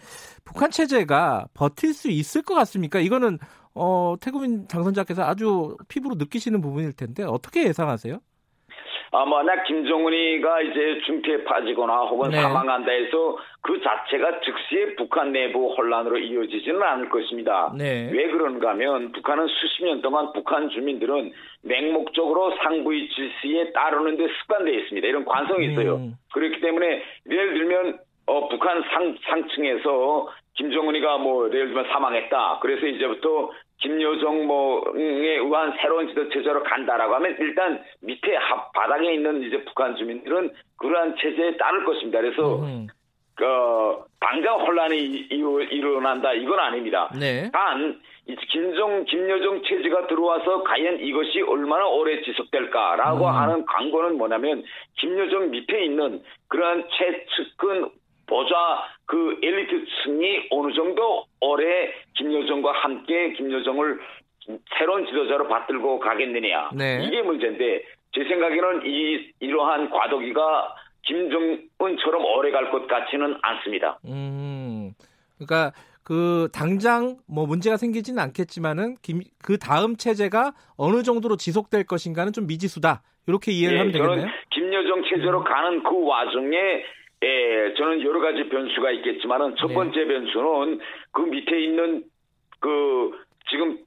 북한 체제가 버틸 수 있을 것 같습니까? 이거는 어, 태국인 당선자께서 아주 피부로 느끼시는 부분일 텐데 어떻게 예상하세요? 아, 만약 김정은이가 이제 중태에 빠지거나 혹은 네. 사망한다 해서 그 자체가 즉시 북한 내부 혼란으로 이어지지는 않을 것입니다. 네. 왜 그런가 하면 북한은 수십 년 동안 북한 주민들은 맹목적으로 상부의 질서에 따르는 데 습관되어 있습니다. 이런 관성이 있어요. 음. 그렇기 때문에 예를 들면 어, 북한 상, 상층에서 김정은이가 뭐 예를 들면 사망했다. 그래서 이제부터 김여정 뭐에 의한 새로운 지도 체제로 간다라고 하면 일단 밑에 바닥에 있는 이제 북한 주민들은 그러한 체제에 따를 것입니다. 그래서 음. 어, 당장 혼란이 일어난다 이건 아닙니다. 네. 단 김정 김여정 체제가 들어와서 과연 이것이 얼마나 오래 지속될까라고 음. 하는 광고는 뭐냐면 김여정 밑에 있는 그러한 최측근 보좌 그 엘리트 층이 어느 정도 오래 김여정과 함께 김여정을 새로운 지도자로 받들고 가겠느냐 네. 이게 문제인데 제 생각에는 이 이러한 과도기가 김정은처럼 오래 갈 것 같지는 않습니다. 음, 그러니까 그 당장 뭐 문제가 생기지는 않겠지만은 김, 그 다음 체제가 어느 정도로 지속될 것인가는 좀 미지수다. 이렇게 이해를 네, 하면 되겠네요. 김여정 체제로 음. 가는 그 와중에 예, 저는 여러 가지 변수가 있겠지만은 첫 네. 번째 네. 변수는 그 밑에 있는 그 지금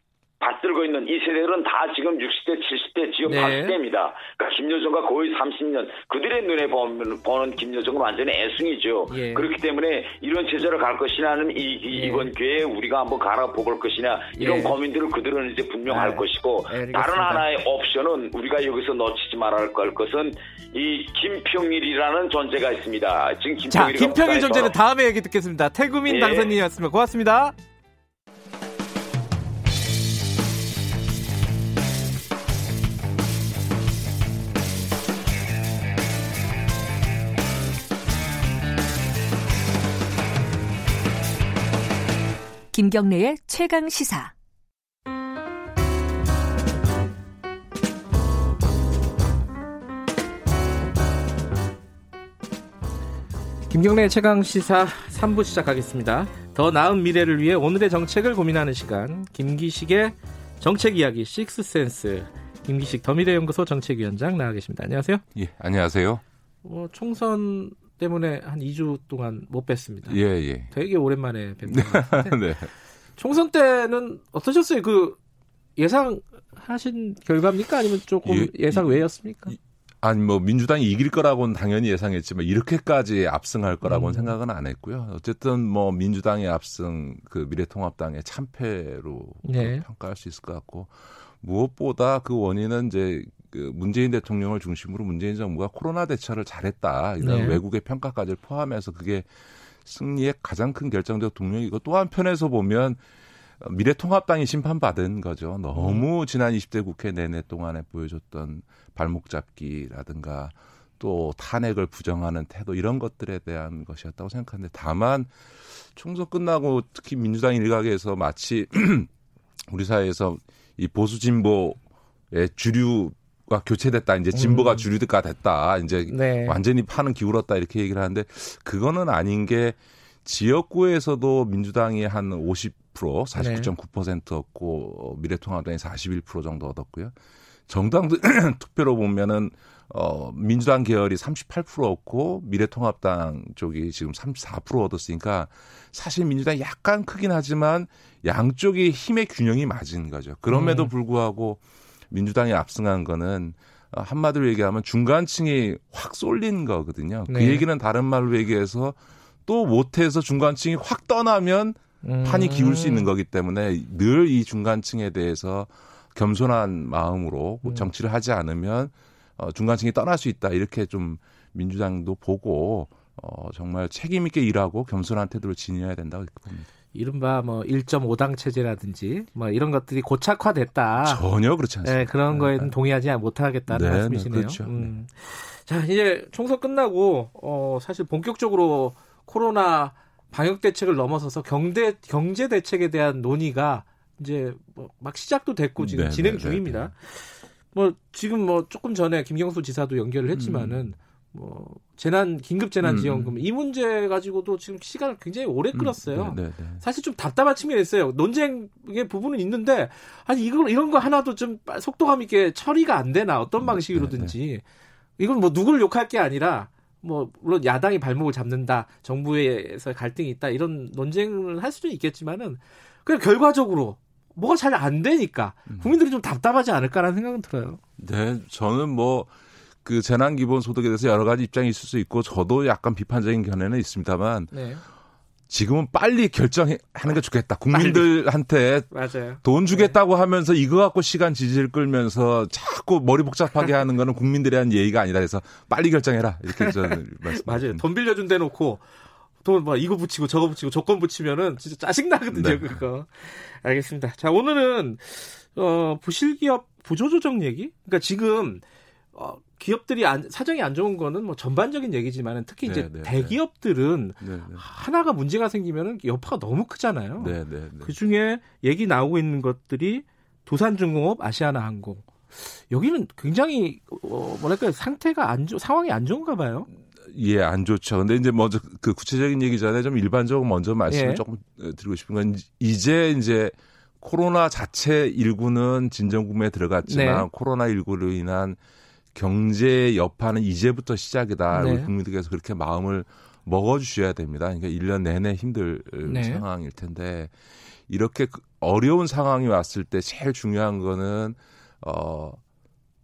받들고 있는 이 세대들은 다 지금 60대, 70대, 지금 네. 80대입니다. 그러니까 김여정과 거의 30년 그들의 눈에 보면, 보는 김여정은 완전히 애승이죠. 예. 그렇기 때문에 이런 체제로 갈 것이냐는 이, 이 예. 번 기회에 우리가 한번 갈아보 볼 것이냐 이런 예. 고민들을 그들은 이제 분명할 네. 것이고 네, 다른 하나의 옵션은 우리가 여기서 놓치지 말아야 할 것은 이 김평일이라는 존재가 있습니다. 지금 김평일 자, 김평일 존재는 다음에 얘기 듣겠습니다. 태구민 예. 당선인이었습니다. 고맙습니다. 김경래의 최강 시사. 김경래의 최강 시사 3부 시작하겠습니다. 더 나은 미래를 위해 오늘의 정책을 고민하는 시간. 김기식의 정책 이야기 식스센스. 김기식 더미래연구소 정책위원장 나와 계십니다. 안녕하세요. 예, 안녕하세요. 어, 총선 때문에 한 2주 동안 못 뵀습니다. 예, 예. 되게 오랜만에 뵙는 것 같은데. [laughs] 네. 총선 때는 어떠셨어요? 그 예상하신 결과입니까? 아니면 조금 예, 상 외였습니까? 아니 뭐 민주당이 이길 거라고는 당연히 예상했지만 이렇게까지 압승할 거라고는 음. 생각은 안 했고요. 어쨌든 뭐 민주당의 압승, 그 미래통합당의 참패로 네. 평가할 수 있을 것 같고 무엇보다 그 원인은 이제 그 문재인 대통령을 중심으로 문재인 정부가 코로나 대처를 잘했다 이런 네. 외국의 평가까지 포함해서 그게 승리의 가장 큰 결정적 동력이고 또 한편에서 보면 미래통합당이 심판받은 거죠. 너무 음. 지난 20대 국회 내내 동안에 보여줬던 발목 잡기라든가 또 탄핵을 부정하는 태도 이런 것들에 대한 것이었다고 생각하는데 다만 총선 끝나고 특히 민주당 일각에서 마치 [clears throat] 우리 사회에서 이 보수 진보의 주류 가 교체됐다. 이제 진보가 음. 주류가 됐다. 이제 네. 완전히 파는 기울었다 이렇게 얘기를 하는데 그거는 아닌 게 지역구에서도 민주당이 한 50% 49.9% 얻고 미래통합당이 41% 정도 얻었고요. 정당 [clears throat] 투표로 보면은 어 민주당 계열이 38% 얻고 미래통합당 쪽이 지금 34% 얻었으니까 사실 민주당이 약간 크긴 하지만 양쪽이 힘의 균형이 맞은 거죠. 그럼에도 음. 불구하고 민주당이 압승한 거는 어, 한마디로 얘기하면 중간층이 확 쏠린 거거든요. 그 네. 그 얘기는 다른 말로 얘기해서 또 못해서 중간층이 확 떠나면 판이 음. 기울 수 있는 거기 때문에 늘 이 중간층에 대해서 겸손한 마음으로 음. 정치를 하지 않으면 어, 중간층이 떠날 수 있다 이렇게 좀 민주당도 보고 어, 정말 책임 있게 일하고 겸손한 태도를 지녀야 된다고 봅니다. 이른바 뭐 1.5당 체제라든지 뭐 이런 것들이 고착화됐다. 전혀 그렇지 않습니다. 네, 그런 거에는 네. 동의하지 못하겠다는 네, 네, 말씀이시네요. 그렇죠. 음. 자, 이제 총선 끝나고 어 사실 본격적으로 코로나 방역 대책을 넘어서서 경제 경제 대책에 대한 논의가 이제 뭐 막 시작도 됐고 지금 네, 진행 네, 중입니다. 뭐 지금 뭐 조금 전에 김경수 지사도 연결을 했지만은 음. 뭐 재난 긴급 재난 음, 지원금 음. 이 문제 가지고도 지금 시간을 굉장히 오래 음, 끌었어요. 음, 네, 네, 네. 사실 좀 답답한 측면이 있어요. 논쟁의 부분은 있는데 아니 이걸 이런 거 하나도 좀 속도감 있게 처리가 안 되나 어떤 음, 방식으로든지 네, 이건 뭐 누구를 욕할 게 아니라 뭐 물론 야당이 발목을 잡는다, 정부에서 갈등이 있다 이런 논쟁을 할 수도 있겠지만은 그냥 결과적으로 뭐가 잘 안 되니까 국민들이 좀 답답하지 않을까라는 생각은 들어요. 네, 저는 뭐 그 재난 기본 소득에 대해서 여러 가지 입장이 있을 수 있고 저도 약간 비판적인 견해는 있습니다만 네. 지금은 빨리 결정하는 게 좋겠다. 국민들한테 돈 주겠다고 네. 하면서 이거 갖고 시간 지지를 끌면서 자꾸 머리 복잡하게 하는 거는 국민들에 대한 예의가 아니다 해서 빨리 결정해라. 이렇게 저는 [laughs] 말씀. 맞아요. 돈 빌려준 데 놓고 또막 이거 붙이고 저거 붙이고 조건 붙이면은 진짜 짜증 나거든요, 네. 그거. 알겠습니다. 자, 오늘은 어, 부실기업 부조조정 얘기? 그러니까 지금 어, 기업들이 안, 사정이 안 좋은 거는 뭐 전반적인 얘기지만 특히 이제 네, 네, 네. 대기업들은 네, 네, 하나가 문제가 생기면은 여파가 너무 크잖아요. 네, 그 중에 얘기 나오고 있는 것들이 두산중공업, 아시아나항공. 여기는 굉장히 어, 뭐랄까 상태가 안 좋, 상황이 안 좋은가 봐요. 예, 안 좋죠. 근데 이제 먼저 그 구체적인 얘기 전에 좀 일반적으로 먼저 말씀을 예. 조금 드리고 싶은 건 이제 이제 코로나 자체 일구는 진정국면에 들어갔지만 네. 코로나 19로 인한 경제 여파는 이제부터 시작이다. 네. 우리 국민들께서 그렇게 마음을 먹어주셔야 됩니다. 그러니까 1년 내내 힘들 네. 상황일 텐데 이렇게 그 어려운 상황이 왔을 때 제일 중요한 거는 어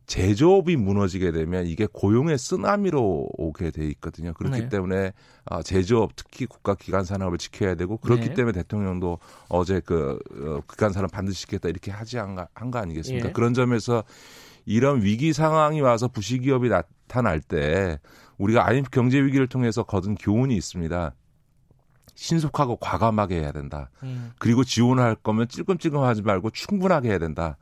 제조업이 무너지게 되면 이게 고용의 쓰나미로 오게 돼 있거든요. 그렇기 네. 때문에 어, 제조업 특히 국가 기관 산업을 지켜야 되고 그렇기 네. 때문에 대통령도 어제 그 어, 기관 산업 반드시 지켰다 이렇게 하지 한거 한거 아니겠습니까? 예. 그런 점에서 이런 위기 상황이 와서 부실기업이 나타날 때 우리가 IMF 경제 위기를 통해서 거둔 교훈이 있습니다. 신속하고 과감하게 해야 된다. 음. 그리고 지원을 할 거면 찔끔찔끔하지 말고 충분하게 해야 된다.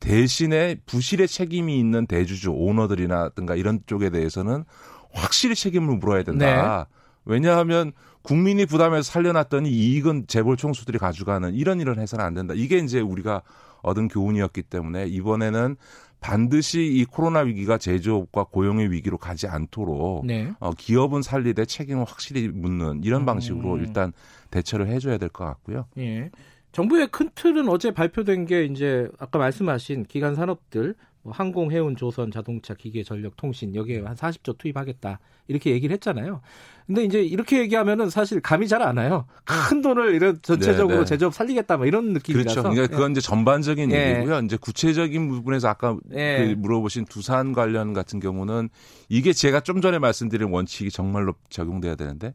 대신에 부실의 책임이 있는 대주주 오너들이나든가 이런 쪽에 대해서는 확실히 책임을 물어야 된다. 네. 왜냐하면 국민이 부담해서 살려놨더니 이익은 재벌 총수들이 가져가는 이런 일을 해서는 안 된다. 이게 이제 우리가 얻은 교훈이었기 때문에 이번에는 반드시 이 코로나 위기가 제조업과 고용의 위기로 가지 않도록 네. 어, 기업은 살리되 책임을 확실히 묻는 이런 방식으로 음. 일단 대처를 해줘야 될 것 같고요. 예. 정부의 큰 틀은 어제 발표된 게 이제 아까 말씀하신 기간 산업들 뭐 항공, 해운, 조선, 자동차, 기계, 전력, 통신 여기에 한 40조 투입하겠다 이렇게 얘기를 했잖아요. 근데 이제 이렇게 얘기하면은 사실 감이 잘 안 와요. 큰 돈을 이런 전체적으로 네, 네. 제조업 살리겠다 뭐 이런 느낌이라서. 그렇죠. 그러니까 그건 이제 전반적인 네. 얘기고요. 이제 구체적인 부분에서 아까 네. 그 물어보신 두산 관련 같은 경우는 이게 제가 좀 전에 말씀드린 원칙이 정말로 적용돼야 되는데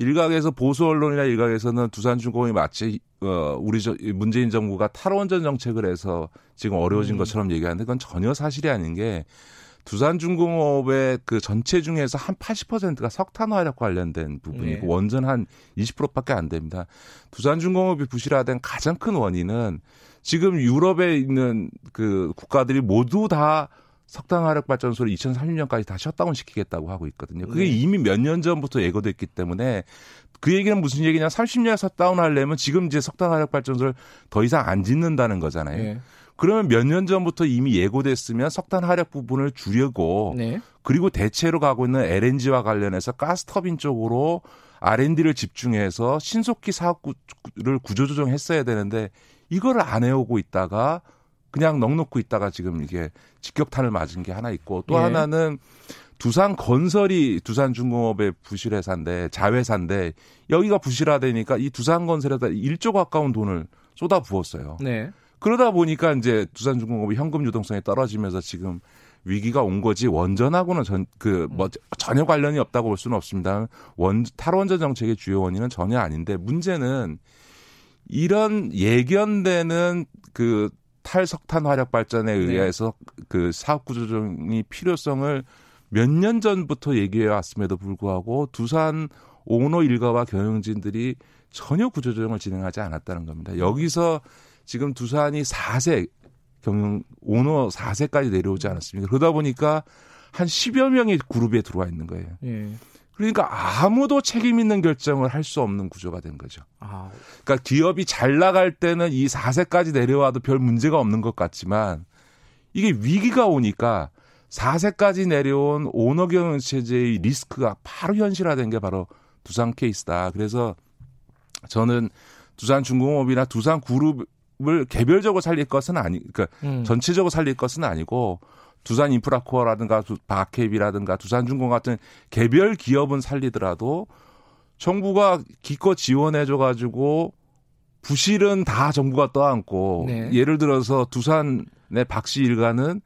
일각에서 보수 언론이나 일각에서는 두산중공이 마치 어 우리 저 문재인 정부가 탈원전 정책을 해서 지금 어려워진 음. 것처럼 얘기하는데 그건 전혀 사실이 아닌 게 두산중공업의 그 전체 중에서 한 80%가 석탄 화력 관련된 부분이고 네. 원전 한 20%밖에 안 됩니다. 두산중공업이 부실화된 가장 큰 원인은 지금 유럽에 있는 그 국가들이 모두 다 석탄 화력 발전소를 2030년까지 다 셧다운 시키겠다고 하고 있거든요. 그게 네. 이미 몇 년 전부터 예고됐기 때문에 그 얘기는 무슨 얘기냐? 30년 셧다운 하려면 지금 이제 석탄 화력 발전소를 더 이상 안 짓는다는 거잖아요. 네. 그러면 몇 년 전부터 이미 예고됐으면 석탄 화력 부분을 줄이고 네. 그리고 대체로 가고 있는 LNG와 관련해서 가스 터빈 쪽으로 R&D를 집중해서 신속히 사업을 구조조정했어야 되는데 이거를 안 해오고 있다가 그냥 넉놓고 있다가 지금 이게 직격탄을 맞은 게 하나 있고 또 예. 하나는 두산 건설이 두산 중공업의 부실회사인데 자회사인데 여기가 부실화되니까 이 두산 건설에다 1조 가까운 돈을 쏟아 부었어요. 네. 그러다 보니까 이제 두산 중공업이 현금 유동성이 떨어지면서 지금 위기가 온 거지 원전하고는 전 그 뭐 전혀 관련이 없다고 볼 수는 없습니다. 원 탈원전 정책의 주요 원인은 전혀 아닌데 문제는 이런 예견되는 그 탈석탄 화력 발전에 네. 의해서 네. 그 사업 구조조정이 필요성을 몇 년 전부터 얘기해 왔음에도 불구하고 두산 오너 일가와 경영진들이 전혀 구조조정을 진행하지 않았다는 겁니다. 여기서 지금 두산이 4세 경영 오너 4세까지 내려오지 않았습니까? 그러다 보니까 한 10여 명의 그룹에 들어와 있는 거예요. 예. 그러니까 아무도 책임 있는 결정을 할 수 없는 구조가 된 거죠. 아. 그러니까 기업이 잘 나갈 때는 이 4세까지 내려와도 별 문제가 없는 것 같지만 이게 위기가 오니까 4세까지 내려온 오너 경영 체제의 리스크가 바로 현실화된 게 바로 두산 케이스다. 그래서 저는 두산 중공업이나 두산 그룹을 개별적으로 살릴 것은 아니, 그러니까 음. 전체적으로 살릴 것은 아니고 두산 인프라코어라든가 바케이비라든가 두산중공 같은 개별 기업은 살리더라도 정부가 기껏 지원해줘 가지고 부실은 다 정부가 떠안고 네. 예를 들어서 두산의 박씨 일가는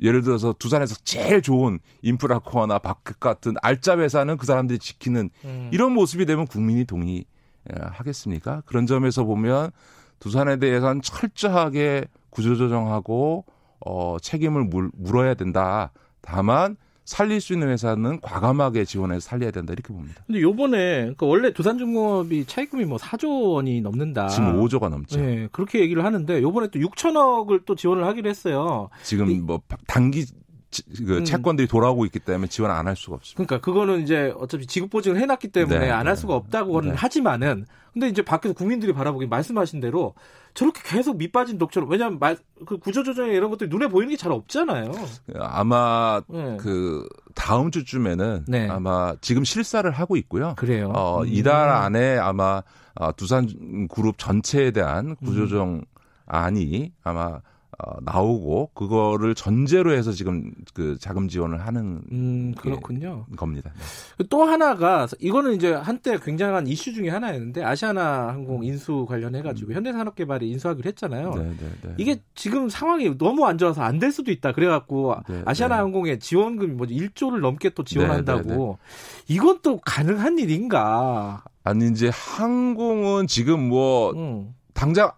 예를 들어서 두산에서 제일 좋은 인프라코어나 바크 같은 알짜 회사는 그 사람들이 지키는 음. 이런 모습이 되면 국민이 동의하겠습니까? 그런 점에서 보면 두산에 대해서는 철저하게 구조조정하고 어, 책임을 물, 물어야 된다. 다만 살릴 수 있는 회사는 과감하게 지원해서 살려야 된다 이렇게 봅니다. 근데 요번에 그러니까 원래 두산중공업이 차입금이 뭐 4조 원이 넘는다. 지금 5조가 넘죠. 네, 그렇게 얘기를 하는데 요번에 또 6천억을 또 지원을 하기로 했어요. 지금 이, 뭐 단기 그 음. 채권들이 돌아오고 있기 때문에 지원 안 할 수가 없습니다. 그러니까 그거는 이제 어차피 지급 보증을 해놨기 때문에 네, 안할 네. 수가 없다고는 네. 하지만은 근데 이제 밖에서 국민들이 바라보기 말씀하신 대로 저렇게 계속 밑빠진 독처럼 왜냐하면 말, 그 구조조정에 이런 것들이 눈에 보이는 게 잘 없잖아요. 아마 네. 그 다음 주쯤에는 네. 아마 지금 실사를 하고 있고요. 그래요. 어, 음. 이달 안에 아마 어, 두산 그룹 전체에 대한 구조조정 음. 안이 아마 어, 나오고 그거를 전제로 해서 지금 그 자금 지원을 하는 음, 그렇군요. 겁니다. 네. 또 하나가 이거는 이제 한때 굉장한 이슈 중에 하나였는데 아시아나 항공 인수 관련해 가지고 음. 현대산업개발이 인수하기로 했잖아요. 네, 네, 네. 이게 지금 상황이 너무 안 좋아서 안 될 수도 있다. 그래 갖고 네, 아시아나 네. 항공에 지원금이 뭐지 1조를 넘게 또 지원한다고. 이건 또 가능한 일인가? 아니 이제 항공은 지금 뭐 음. 당장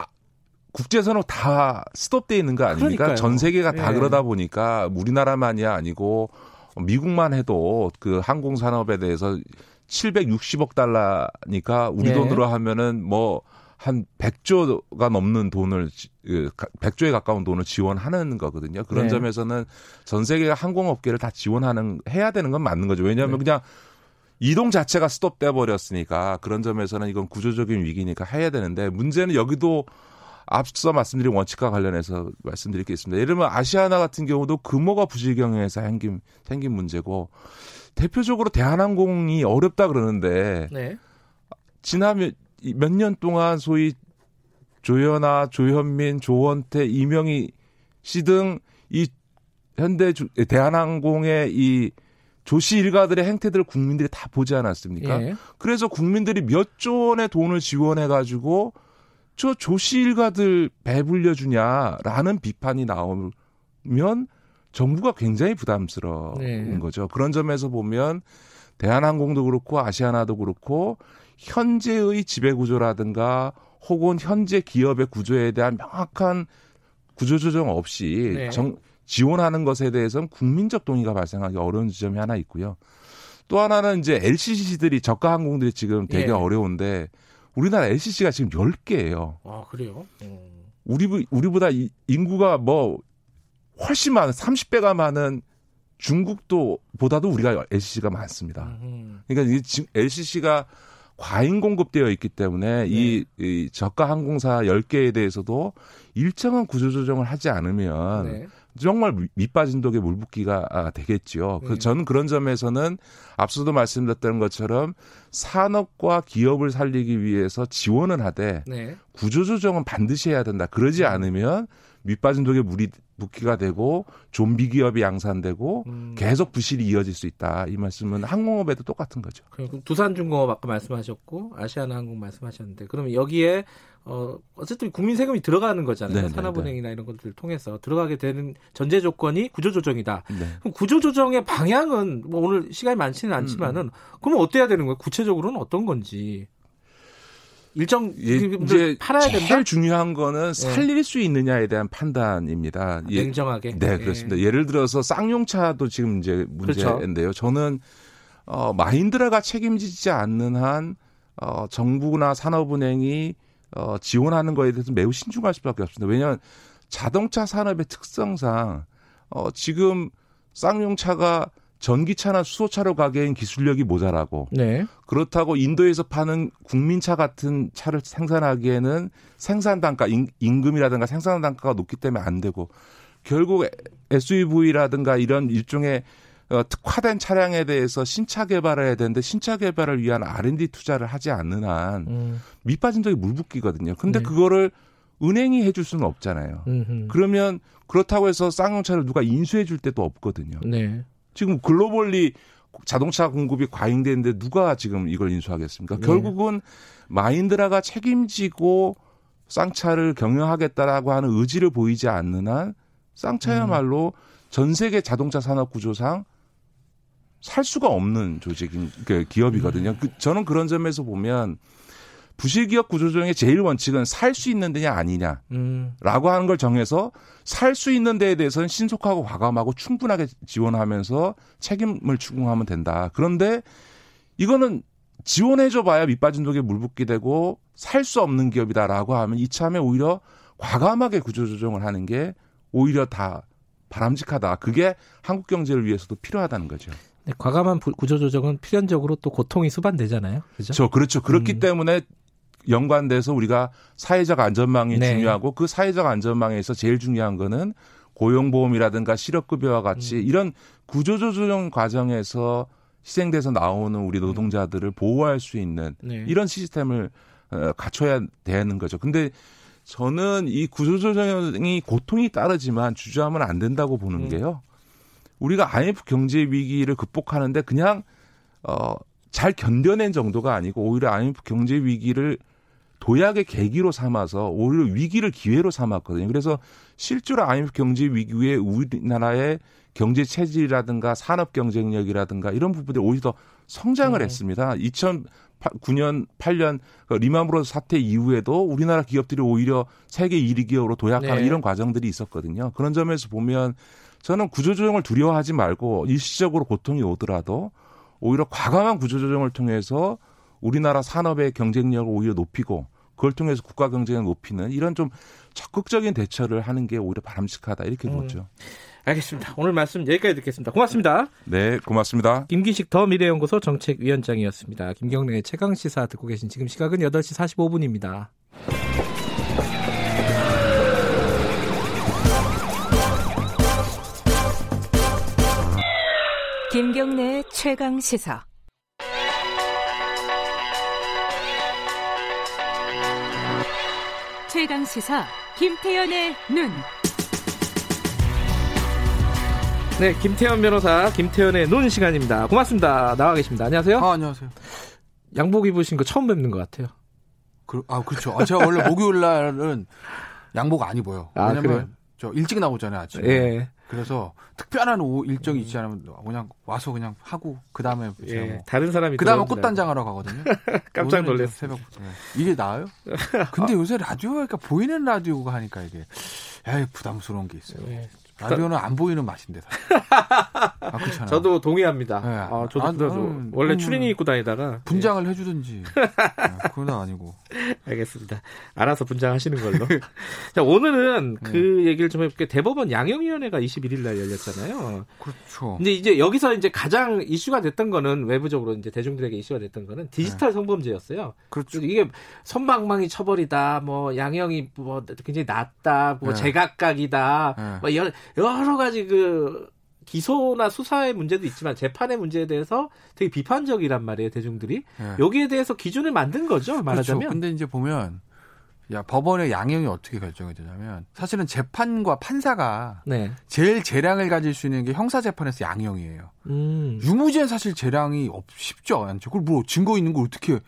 국제선은 다 스톱돼 있는 거 아닙니까? 그러니까요. 전 세계가 다 예. 그러다 보니까 우리나라만이 아니고 미국만 해도 그 항공 산업에 대해서 760억 달러니까 우리 예. 돈으로 하면은 뭐 한 100조가 넘는 돈을 100조에 그 가까운 돈을 지원하는 거거든요. 그런 네. 점에서는 전 세계가 항공업계를 다 지원하는 해야 되는 건 맞는 거죠. 왜냐하면 네. 그냥 이동 자체가 스톱돼 버렸으니까 그런 점에서는 이건 구조적인 위기니까 해야 되는데 문제는 여기도 앞서 말씀드린 원칙과 관련해서 말씀드릴 게 있습니다. 예를 들면 아시아나 같은 경우도 금호가 부실 경영에서 생긴, 생긴 문제고 대표적으로 대한항공이 어렵다 그러는데 네. 지난 몇 년 동안 소위 조현아, 조현민, 조원태, 이명희 씨 등 이 현대 대한항공의 이 조씨 일가들의 행태들을 국민들이 다 보지 않았습니까? 예. 그래서 국민들이 몇 조 원의 돈을 지원해 가지고 저 조씨 일가들 배불려 주냐라는 비판이 나오면 정부가 굉장히 부담스러운 네. 거죠. 그런 점에서 보면 대한항공도 그렇고 아시아나도 그렇고 현재의 지배 구조라든가 혹은 현재 기업의 구조에 대한 명확한 구조 조정 없이 네. 정, 지원하는 것에 대해서는 국민적 동의가 발생하기 어려운 지점이 하나 있고요. 또 하나는 이제 LCC들이 저가 항공들이 지금 되게 네. 어려운데 우리나라 LCC가 지금 10개예요. 아, 그래요? 음. 우리 우리보다 인구가 뭐 훨씬 많은 30배가 많은 중국도 보다도 우리가 LCC가 많습니다. 그러니까 이 LCC가 과잉 공급되어 있기 때문에 네. 이, 이 저가 항공사 10개에 대해서도 일정한 구조 조정을 하지 않으면 네. 정말 밑빠진 독에 물 붓기가 아, 되겠지요. 그 네. 저는 그런 점에서는 앞서도 말씀드렸던 것처럼 산업과 기업을 살리기 위해서 지원을 하되 네. 구조조정은 반드시 해야 된다. 그러지 음. 않으면 밑빠진 독에 물이 붓기가 되고 좀비 기업이 양산되고 음. 계속 부실이 이어질 수 있다. 이 말씀은 항공업에도 똑같은 거죠. 그럼 두산중공업 아까 말씀하셨고 아시아나항공 말씀하셨는데 그러면 여기에 어 어쨌든 국민 세금이 들어가는 거잖아요. 네네, 네, 산업은행이나 네. 이런 것들 을 통해서 들어가게 되는 전제 조건이 구조조정이다. 네. 그럼 구조조정의 방향은 뭐 오늘 시간이 많지는 않지만은 음. 음. 그럼 어때야 되는 거예요? 구체적으로는 어떤 건지. 일정 예, 이제 팔아야 된다. 제일 중요한 거는 예. 살릴 예. 수 있느냐에 대한 판단입니다. 예, 냉정하게. 네, 그렇습니다. 예. 를 들어서 쌍용차도 지금 이제 문제인데요. 그렇죠. 저는 어 마인드라가 책임지지 않는 한 어, 정부나 산업은행이 어, 지원하는 거에 대해서 매우 신중할 수밖에 없습니다. 왜냐하면 자동차 산업의 특성상 어, 지금 쌍용차가 전기차나 수소차로 가기엔 기술력이 모자라고 네. 그렇다고 인도에서 파는 국민차 같은 차를 생산하기에는 생산 단가 임금이라든가 생산 단가가 높기 때문에 안 되고 결국 SUV라든가 이런 일종의 어, 특화된 차량에 대해서 신차 개발을 해야 되는데 신차 개발을 위한 R&D 투자를 하지 않는 한 음. 밑빠진 적이 물붓기거든요. 근데 네. 그거를 은행이 해줄 수는 없잖아요. 음흠. 그러면 그렇다고 해서 쌍용차를 누가 인수해 줄 때도 없거든요. 네. 지금 글로벌리 자동차 공급이 과잉되는데 누가 지금 이걸 인수하겠습니까? 네. 결국은 마인드라가 책임지고 쌍차를 경영하겠다라고 하는 의지를 보이지 않는 한 쌍차야말로 음. 전 세계 자동차 산업 구조상 살 수가 없는 조직인 그 기업이거든요. 음. 그, 저는 그런 점에서 보면 부실기업 구조조정의 제일 원칙은 살 수 있는 데냐 아니냐라고 음. 하는 걸 정해서 살 수 있는 데에 대해서는 신속하고 과감하고 충분하게 지원하면서 책임을 추궁하면 된다. 그런데 이거는 지원해줘 봐야 밑빠진 독에 물 붓게 되고 살 수 없는 기업이다라고 하면 이참에 오히려 과감하게 구조조정을 하는 게 오히려 다 바람직하다. 그게 한국 경제를 위해서도 필요하다는 거죠. 네, 과감한 구조조정은 필연적으로 또 고통이 수반되잖아요. 그렇죠. 그렇죠. 그렇기 음. 때문에 연관돼서 우리가 사회적 안전망이 네. 중요하고 그 사회적 안전망에서 제일 중요한 거는 고용보험이라든가 실업급여와 같이 음. 이런 구조조정 과정에서 희생돼서 나오는 우리 노동자들을 보호할 수 있는 네. 이런 시스템을 어, 갖춰야 되는 거죠. 근데 저는 이 구조조정이 고통이 따르지만 주저하면 안 된다고 보는 음. 게요. 우리가 IMF 경제 위기를 극복하는데 그냥 어잘 견뎌낸 정도가 아니고 오히려 IMF 경제 위기를 도약의 계기로 삼아서 오히려 위기를 기회로 삼았거든요. 그래서 실제로 IMF 경제 위기 후에 우리나라의 경제 체질이라든가 산업 경쟁력이라든가 이런 부분들이 오히려 더 성장을 네. 했습니다. 2009년, 8년 그 리먼 브라더스 사태 이후에도 우리나라 기업들이 오히려 세계 1위 기업으로 도약하는 네. 이런 과정들이 있었거든요. 그런 점에서 보면 저는 구조조정을 두려워하지 말고 일시적으로 고통이 오더라도 오히려 과감한 구조조정을 통해서 우리나라 산업의 경쟁력을 오히려 높이고 그걸 통해서 국가 경쟁을 높이는 이런 좀 적극적인 대처를 하는 게 오히려 바람직하다 이렇게 음. 보죠. 알겠습니다. 오늘 말씀 여기까지 듣겠습니다. 고맙습니다. 네, 고맙습니다. 김기식 더 미래연구소 정책위원장이었습니다. 김경래의 최강 시사 듣고 계신 지금 시각은 8시 45분입니다. 김경래의 최강 시사. 최강 시사 김태연의 눈. 네, 김태현 변호사, 김태현의 눈 시간입니다. 고맙습니다. 나와 계십니다. 안녕하세요. 아, 안녕하세요. 양복 입으신 거 처음 뵙는 것 같아요. 그, 아, 그렇죠. 아, 제가 원래 목요일 날은 양복 안 입어요. 아, 왜냐면 그래요? 저 일찍 나오잖아요, 아침에. 예. 그래서 특별한 오, 일정이 있지 않으면 그냥 와서 그냥 하고 그 다음에 예, 뭐 다른 사람이 그 다음에 꽃단장하러 가거든요. [laughs] 깜짝 놀랐어요. 새벽 네. 이게 나아요? [laughs] 근데 요새 라디오가 그러니까 보이는 라디오가 하니까 이게 에이 부담스러운 게 있어요. 예. 라디오는 안 보이는 맛인데. [laughs] 아, 그렇잖아요. 저도 동의합니다. 네. 아, 저도 아, 아, 원래 음, 추리닝 입고 다니다가 분장을 예. 해주든지. 네, 그건 아니고. 알겠습니다. 알아서 분장하시는 걸로. [laughs] 자, 오늘은 네. 그 얘기를 좀 해볼게요. 대법원 양형위원회가 21일 날 열렸잖아요. 그렇죠. 근데 이제 여기서 이제 가장 이슈가 됐던 거는 외부적으로 이제 대중들에게 이슈가 됐던 거는 디지털 네. 성범죄였어요. 그렇죠. 이게 선방망이 처벌이다, 뭐 양형이 뭐 굉장히 낮다, 뭐 네. 제각각이다, 네. 뭐 여러, 여러 가지 그 기소나 수사의 문제도 있지만 재판의 문제에 대해서 되게 비판적이란 말이에요 대중들이 네. 여기에 대해서 기준을 만든 거죠 그렇죠. 말하자면. 그렇죠. 근데 이제 보면 야 법원의 양형이 어떻게 결정이 되냐면 사실은 재판과 판사가 네. 제일 재량을 가질 수 있는 게 형사 재판에서 양형이에요. 음. 유무죄는 사실 재량이 없, 쉽죠 않죠. 그걸 뭐 증거 있는 걸 어떻게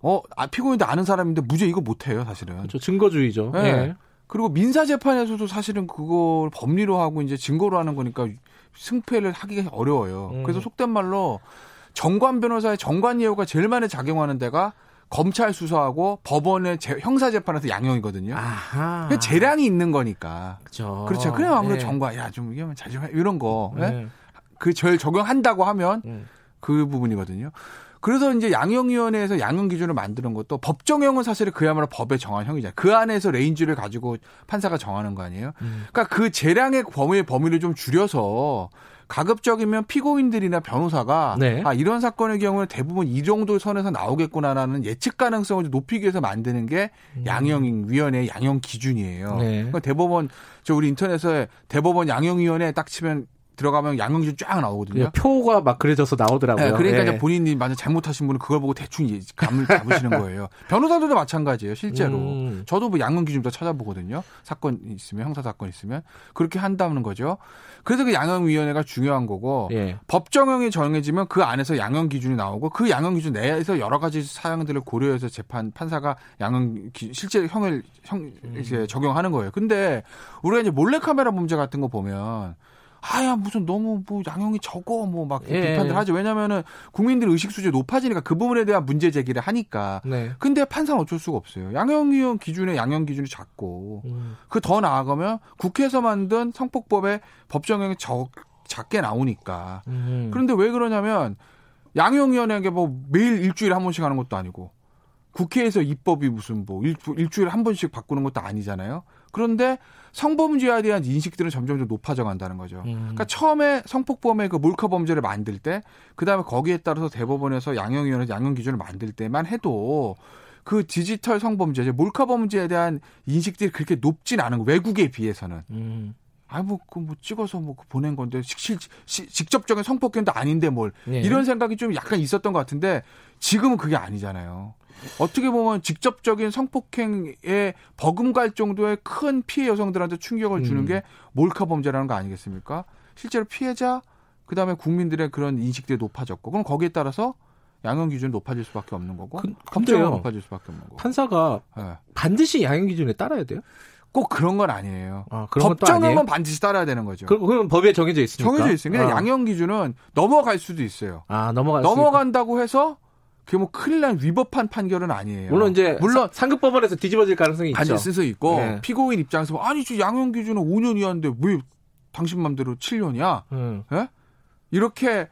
어 아, 피고인도 아는 사람인데 무죄 이거 못해요 사실은. 그렇죠. 증거주의죠. 네. 네. 그리고 민사 재판에서도 사실은 그걸 법리로 하고 이제 증거로 하는 거니까 승패를 하기가 어려워요. 음. 그래서 속된 말로 정관 변호사의 정관 예우가 제일 많이 작용하는 데가 검찰 수사하고 법원의 제, 형사 재판에서 양형이거든요. 아하. 재량이 있는 거니까. 그렇죠. 그렇죠. 그래 아무래도 네. 정관 야좀 이게 자주 이런 거. 네. 네. 그 제일 적용한다고 하면 음. 그 부분이거든요. 그래서 이제 양형위원회에서 양형 기준을 만드는 것도 법정형은 사실 그야말로 법에 정한 형이잖아요. 그 안에서 range를 가지고 판사가 정하는 거 아니에요? 음. 그러니까 그 재량의 범위의 범위를 좀 줄여서 가급적이면 피고인들이나 변호사가 네. 아 이런 사건의 경우는 대부분 이 정도 선에서 나오겠구나라는 예측 가능성을 높이기 위해서 만드는 게 음. 양형위원회 양형 기준이에요. 네. 그러니까 대법원 저 우리 인터넷에 대법원 양형위원회 딱 치면 들어가면 양형준 쫙 나오거든요. 표가 막 그려져서 나오더라고요. 네, 그러니까 네. 본인이 만약 잘못하신 분은 그걸 보고 대충 감을 잡으시는 [laughs] 거예요. 변호사들도 마찬가지예요, 실제로. 음. 저도 뭐 양형 기준부터 찾아보거든요. 사건 있으면 형사 사건 있으면 그렇게 한다는 거죠. 그래서 그 양형위원회가 중요한 거고 예. 법정형이 정해지면 그 안에서 양형 기준이 나오고 그 양형 기준 내에서 여러 가지 사항들을 고려해서 재판 판사가 양형 기, 실제 형을 형 이제 적용하는 거예요. 근데 우리가 이제 몰래 카메라 문제 같은 거 보면 아야 무슨 너무 뭐 양형이 적어 뭐막 예. 비판들 하죠. 왜냐면은 국민들 의식 수준이 높아지니까 그 부분에 대한 문제 제기를 하니까. 네. 근데 판사는 어쩔 수가 없어요. 양형위원 기준에 양형 기준이 작고 음. 그더 나아가면 국회에서 만든 성폭법의 법정형이 적 작게 나오니까. 음. 그런데 왜 그러냐면 양형위원회가 뭐 매일 일주일에 한 번씩 하는 것도 아니고 국회에서 입법이 무슨 뭐 일주, 일주일에 한 번씩 바꾸는 것도 아니잖아요. 그런데 성범죄에 대한 인식들은 점점 더 높아져 간다는 거죠. 음. 그러니까 처음에 성폭범의 그 몰카 범죄를 만들 때, 그 다음에 거기에 따라서 대법원에서 양형위원회 양형 기준을 만들 때만 해도 그 디지털 성범죄, 몰카 범죄에 대한 인식들이 그렇게 높진 않은 거 외국에 비해서는. 음. 아, 뭐, 그, 뭐, 찍어서 뭐, 보낸 건데, 실, 시, 직접적인 성폭행도 아닌데 뭘. 네. 이런 생각이 좀 약간 있었던 것 같은데, 지금은 그게 아니잖아요. 어떻게 보면 직접적인 성폭행에 버금갈 정도의 큰 피해 여성들한테 충격을 주는 음. 게 몰카 범죄라는 거 아니겠습니까? 실제로 피해자, 그 다음에 국민들의 그런 인식들이 높아졌고, 그럼 거기에 따라서 양형 기준이 높아질 수밖에 없는 거고, 그, 검증이 높아질 수밖에 없는 거고. 판사가 네. 반드시 양형 기준에 따라야 돼요? 꼭 그런 건 아니에요. 아, 법정은 반드시 따라야 되는 거죠. 그럼, 그럼 법에 정해져 있습니까? 정해져 있으니까 아. 양형 기준은 넘어갈 수도 있어요. 아, 넘어갈 넘어간다고 해서 그게 뭐 큰일 난 위법한 판결은 아니에요. 물론 이제 물론 상급 법원에서 뒤집어질 가능성이 있죠. 반드시 수 있고 네. 피고인 입장에서 아니 저 양형 기준은 5년 이하인데 왜 당신 맘대로 7년이야? 음. 예? 이렇게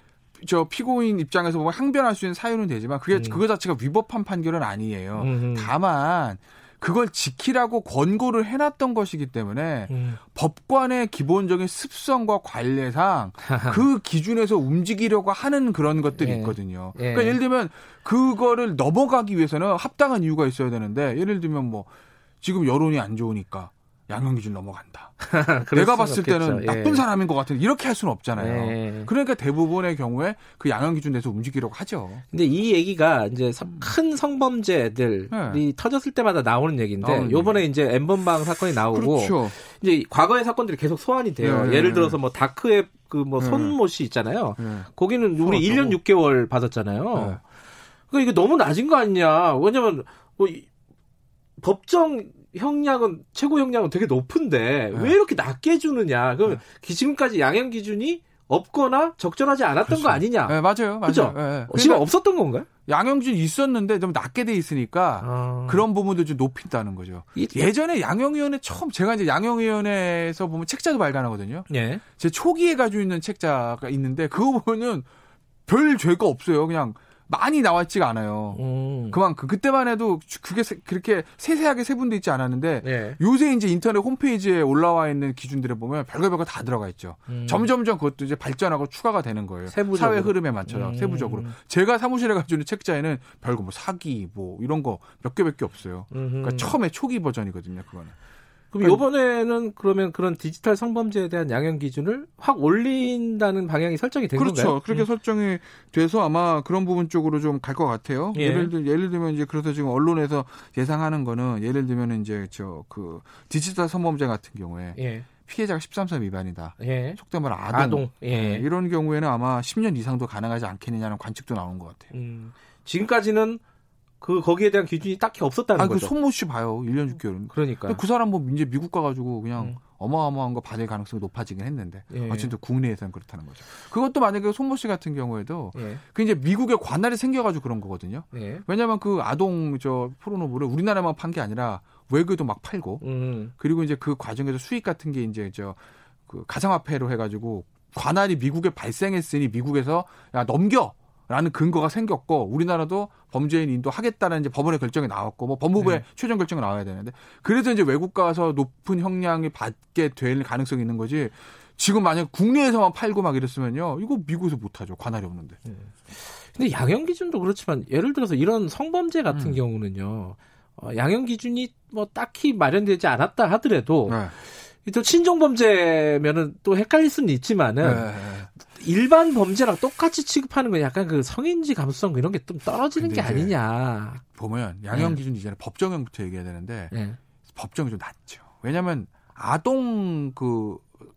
저 피고인 입장에서 보면 항변할 수 있는 사유는 되지만 그게 음. 그거 자체가 위법한 판결은 아니에요. 음. 다만 그걸 지키라고 권고를 해놨던 것이기 때문에 음. 법관의 기본적인 습성과 관례상 [laughs] 그 기준에서 움직이려고 하는 그런 것들이 예. 있거든요. 예. 그러니까 예를 들면 그거를 넘어가기 위해서는 합당한 이유가 있어야 되는데 예를 들면 뭐 지금 여론이 안 좋으니까 양형 기준 넘어간다. [laughs] 내가 봤을 없겠죠. 때는 예. 나쁜 사람인 것 같은데 이렇게 할 수는 없잖아요. 예. 그러니까 대부분의 경우에 그 양형 기준 내서 움직이려고 하죠. 근데 이 얘기가 이제 큰 성범죄들이 네. 터졌을 때마다 나오는 얘기인데 아, 요번에 이제 엠번방 사건이 나오고 그렇죠. 이제 과거의 사건들이 계속 소환이 돼요. 네. 예를 들어서 뭐 다크웹 그뭐 네. 손모 씨 있잖아요. 네. 거기는 우리 1년 6개월 받았잖아요. 그 이거 너무 낮은 거 아니냐? 왜냐면 뭐 법정 형량은 최고 형량은 되게 높은데 네. 왜 이렇게 낮게 주느냐? 그럼 네. 지금까지 양형 기준이 없거나 적절하지 않았던 그렇죠. 거 아니냐? 네, 맞아요, 맞아요. 네, 네. 지금 그러니까 없었던 건가요? 양형준 있었는데 좀 낮게 돼 있으니까 아... 그런 부분도 좀 높인다는 거죠. 이... 예전에 양형위원회 처음 제가 이제 양형위원회에서 보면 책자도 발간하거든요. 예. 제 초기에 가지고 있는 책자가 있는데 그거 보면은 별 죄가 없어요. 그냥 많이 나왔지가 않아요. 음. 그만큼 그때만 해도 그게 그렇게 세세하게 세분돼 있지 않았는데 네. 요새 이제 인터넷 홈페이지에 올라와 있는 기준들을 보면 별거 별거 다 들어가 있죠. 음. 점점점 그것도 이제 발전하고 추가가 되는 거예요. 세부적으로. 사회 흐름에 맞춰서 음. 세부적으로. 제가 사무실에 [laughs] 가지고 있는 책자에는 별거 뭐 사기 뭐 이런 거 몇 개밖에 없어요. 그러니까 처음에 초기 버전이거든요. 그거는. 그럼 이번에는 그러면 그런 디지털 성범죄에 대한 양형 기준을 확 올린다는 방향이 설정이 된 그렇죠. 건가요? 그렇게 음. 설정이 돼서 아마 그런 부분 쪽으로 좀 갈 것 같아요. 예. 를 들, 예를 들면 이제 그래서 지금 언론에서 예상하는 거는 예를 들면 이제 저 그 디지털 성범죄 같은 경우에 예. 피해자가 13살 미만이다. 예. 속된 말로 아동. 아동. 예. 네, 이런 경우에는 아마 10년 이상도 가능하지 않겠느냐는 관측도 나온 것 같아요. 음. 지금까지는 그 거기에 대한 기준이 딱히 없었다는 아니, 그 거죠. 그 손모 씨 봐요. 1년 6개월은. 그러니까. 그 사람 뭐 이제 미국 가가지고 그냥 음. 어마어마한 거 받을 가능성이 높아지긴 했는데 예. 어쨌든 국내에서는 그렇다는 거죠. 그것도 만약에 손모 씨 같은 경우에도 예. 그 이제 미국에 관할이 생겨가지고 그런 거거든요. 예. 왜냐하면 그 아동 저 포르노물을 우리나라만 판 게 아니라 외국에도 막 팔고 음. 그리고 이제 그 과정에서 수익 같은 게 이제 저 그 가상화폐로 해가지고 관할이 미국에 발생했으니 미국에서 야 넘겨 라는 근거가 생겼고 우리나라도 범죄인 인도하겠다는 이제 법원의 결정이 나왔고 뭐 법무부의 네. 최종 결정이 나와야 되는데 그래서 이제 외국 가서 높은 형량이 받게 될 가능성이 있는 거지 지금 만약 국내에서만 팔고 막 이랬으면요 이거 미국에서 못 하죠 관할이 없는데. 네. 근데 양형 기준도 그렇지만 예를 들어서 이런 성범죄 같은 음. 경우는요 어, 양형 기준이 뭐 딱히 마련되지 않았다 하더라도 네. 또 친정범죄면은 또 헷갈릴 수는 있지만은 네. 일반 범죄랑 똑같이 취급하는 건 약간 그 성인지 감수성 이런 게 좀 떨어지는 게 아니냐. 보면 양형 네. 기준 이전에 법정형부터 얘기해야 되는데 네. 법정이 좀 낮죠. 왜냐하면 아동 그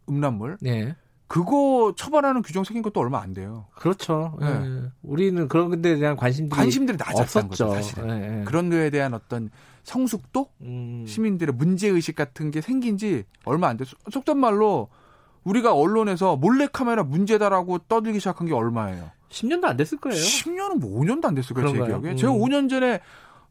음란물 네. 그거 처벌하는 규정 생긴 것도 얼마 안 돼요. 그렇죠. 네. 네. 우리는 그런 것에 대한 관심들이 관심들이 낮았던 거죠, 사실은. 네. 그런 거에 대한 어떤 성숙도, 음. 시민들의 문제 의식 같은 게 생긴 지 얼마 안 돼. 속된 말로 우리가 언론에서 몰래카메라 문제다라고 떠들기 시작한 게 얼마예요? 10년도 안 됐을 거예요. 10년은 뭐 5년도 안 됐을 거예요, 제 기억에. 음. 제가 5년 전에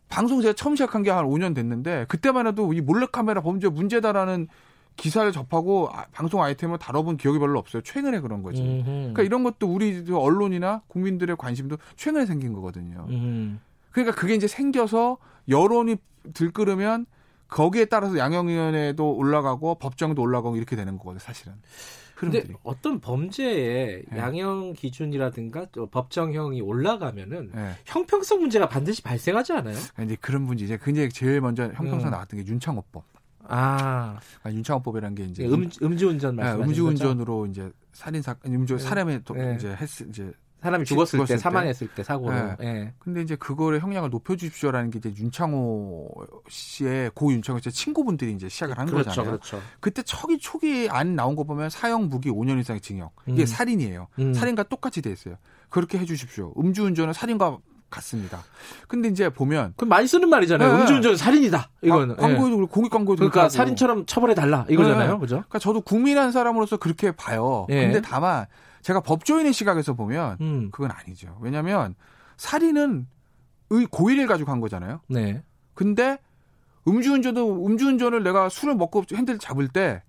방송 제가 처음 시작한 게 한 5년 됐는데 그때만 해도 이 몰래카메라 범죄 문제다라는 기사를 접하고 아, 방송 아이템을 다뤄본 기억이 별로 없어요. 최근에 그런 거지. 음흠. 그러니까 이런 것도 우리 언론이나 국민들의 관심도 최근에 생긴 거거든요. 음흠. 그러니까 그게 이제 생겨서 여론이 들끓으면 거기에 따라서 양형위원회도 올라가고 법정도 올라가고 이렇게 되는 거거든요, 사실은. 그런데 어떤 범죄의 네. 양형 기준이라든가 또 법정형이 올라가면은 네. 형평성 문제가 반드시 발생하지 않아요? 이제 그런 문제 이제 굉장히 제일 먼저 형평성 음. 나왔던 게 윤창호법. 아, 아 윤창호법이라는 게 이제 음, 음주운전 말씀 네, 음주운전으로 거죠? 이제 살인 사건, 음주 네. 살해에 네. 이제 했 이제 사람이 죽었을, 죽었을 때, 때, 사망했을 때 사고로. 네. 네. 근데 이제 그거를 형량을 높여주십시오라는 게 이제 윤창호 씨의 고 윤창호 씨의 친구분들이 이제 시작을 한 그렇죠, 거잖아요. 그렇죠. 그때 초기 초기 안 나온 거 보면 사형 무기 5년 이상의 징역. 이게 음. 살인이에요. 음. 살인과 똑같이 돼 있어요. 그렇게 해주십시오. 음주운전은 살인과 같습니다. 근데 이제 보면 그 많이 쓰는 말이잖아요. 네. 음주운전 살인이다. 이거는 아, 광고에도 예. 공익 광고에도 그러니까 살인처럼 처벌해 달라 이거잖아요. 네. 그죠? 그러니까 저도 국민한 사람으로서 그렇게 봐요. 예. 근데 다만 제가 법조인의 시각에서 보면 음. 그건 아니죠. 왜냐하면 살인은 고의를 가지고 한 거잖아요. 네. 근데 음주운전도 음주운전을 내가 술을 먹고 핸들 잡을 때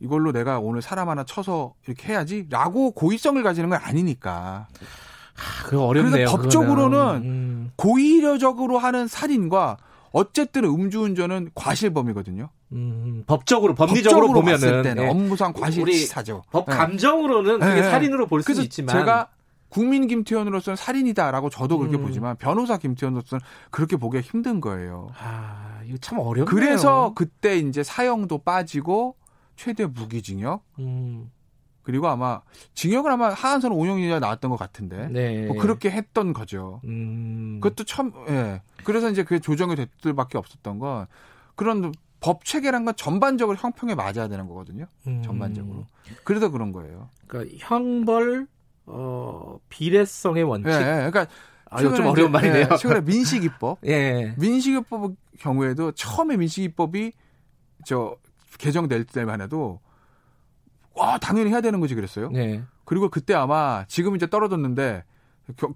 이걸로 내가 오늘 사람 하나 쳐서 이렇게 해야지라고 고의성을 가지는 건 아니니까. 아, 그 어렵네요. 그래서 법적으로는 음. 고의적으로 하는 살인과 어쨌든 음주운전은 과실범이거든요. 음, 법적으로 법리적으로 법적으로 보면은 때는 네. 업무상 과실사죠. 법 네. 감정으로는 그게 네. 살인으로 볼 수 있지만 제가 국민 김태현으로서는 살인이다라고 저도 그렇게 음. 보지만 변호사 김태현으로서는 그렇게 보기가 힘든 거예요. 아, 이거 참 어렵네요. 그래서 그때 이제 사형도 빠지고 최대 무기징역. 음. 그리고 아마 징역을 아마 하한선 5년이나 나왔던 것 같은데 네. 뭐 그렇게 했던 거죠. 음. 그것도 참 예. 그래서 이제 그게 조정이 됐들밖에 없었던 건 그런 법 체계란 건 전반적으로 형평에 맞아야 되는 거거든요. 음. 전반적으로. 그래서 그런 거예요. 그러니까 형벌 어 비례성의 원칙. 예, 예. 그러니까 아, 좀 어려운 이제, 말이네요. 예, 최근에 민식이법. [laughs] 예. 민식이법 경우에도 처음에 민식이법이 저 개정될 때만 해도 와 당연히 해야 되는 거지 그랬어요. 네. 그리고 그때 아마 지금 이제 떨어졌는데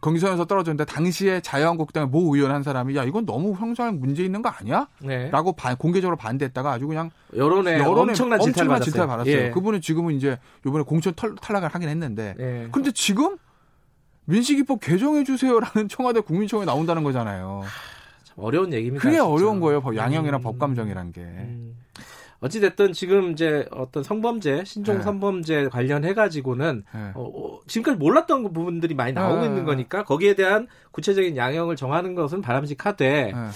경기선에서 떨어졌는데 당시에 자유한국당의 모 의원 한 사람이 야 이건 너무 형사상 문제 있는 거 아니야? 네. 라고 바, 공개적으로 반대했다가 아주 그냥 여론에, 여론에 엄청난 질타를 받았어요. 질타를 받았어요. 예. 그분은 지금은 이제 이번에 공천 탈, 탈락을 하긴 했는데 예. 근데 지금 민식이법 개정해 주세요라는 청와대 국민청에 나온다는 거잖아요. 참 어려운 얘기입니다. 그게 진짜. 어려운 거예요. 양형이나 음. 법감정이란 게. 음. 어찌됐든 지금 이제 어떤 성범죄, 신종 네. 성범죄 관련해 가지고는 네. 어, 어, 지금까지 몰랐던 부분들이 많이 나오고 네. 있는 거니까 거기에 대한 구체적인 양형을 정하는 것은 바람직하되 네.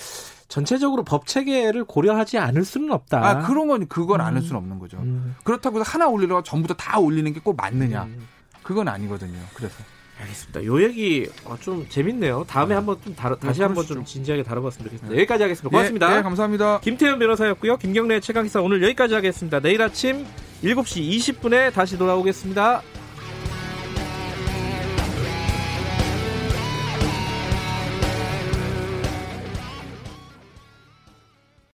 전체적으로 법 체계를 고려하지 않을 수는 없다. 아 그런 건 그걸 음. 않을 수는 없는 거죠. 음. 그렇다고 해서 하나 올리려고 전부 다 다 올리는 게 꼭 맞느냐? 음. 그건 아니거든요. 그래서. 알겠습니다. 요 얘기 어, 좀 재밌네요. 다음에 네. 한번 좀 다뤄, 다시 네, 한번 좀 진지하게 다뤄봤으면 좋겠습니다. 네. 여기까지 하겠습니다. 고맙습니다. 네, 네, 감사합니다. 김태현 변호사였고요. 김경래 최강 기사 오늘 여기까지 하겠습니다. 내일 아침 7시 20분에 다시 돌아오겠습니다.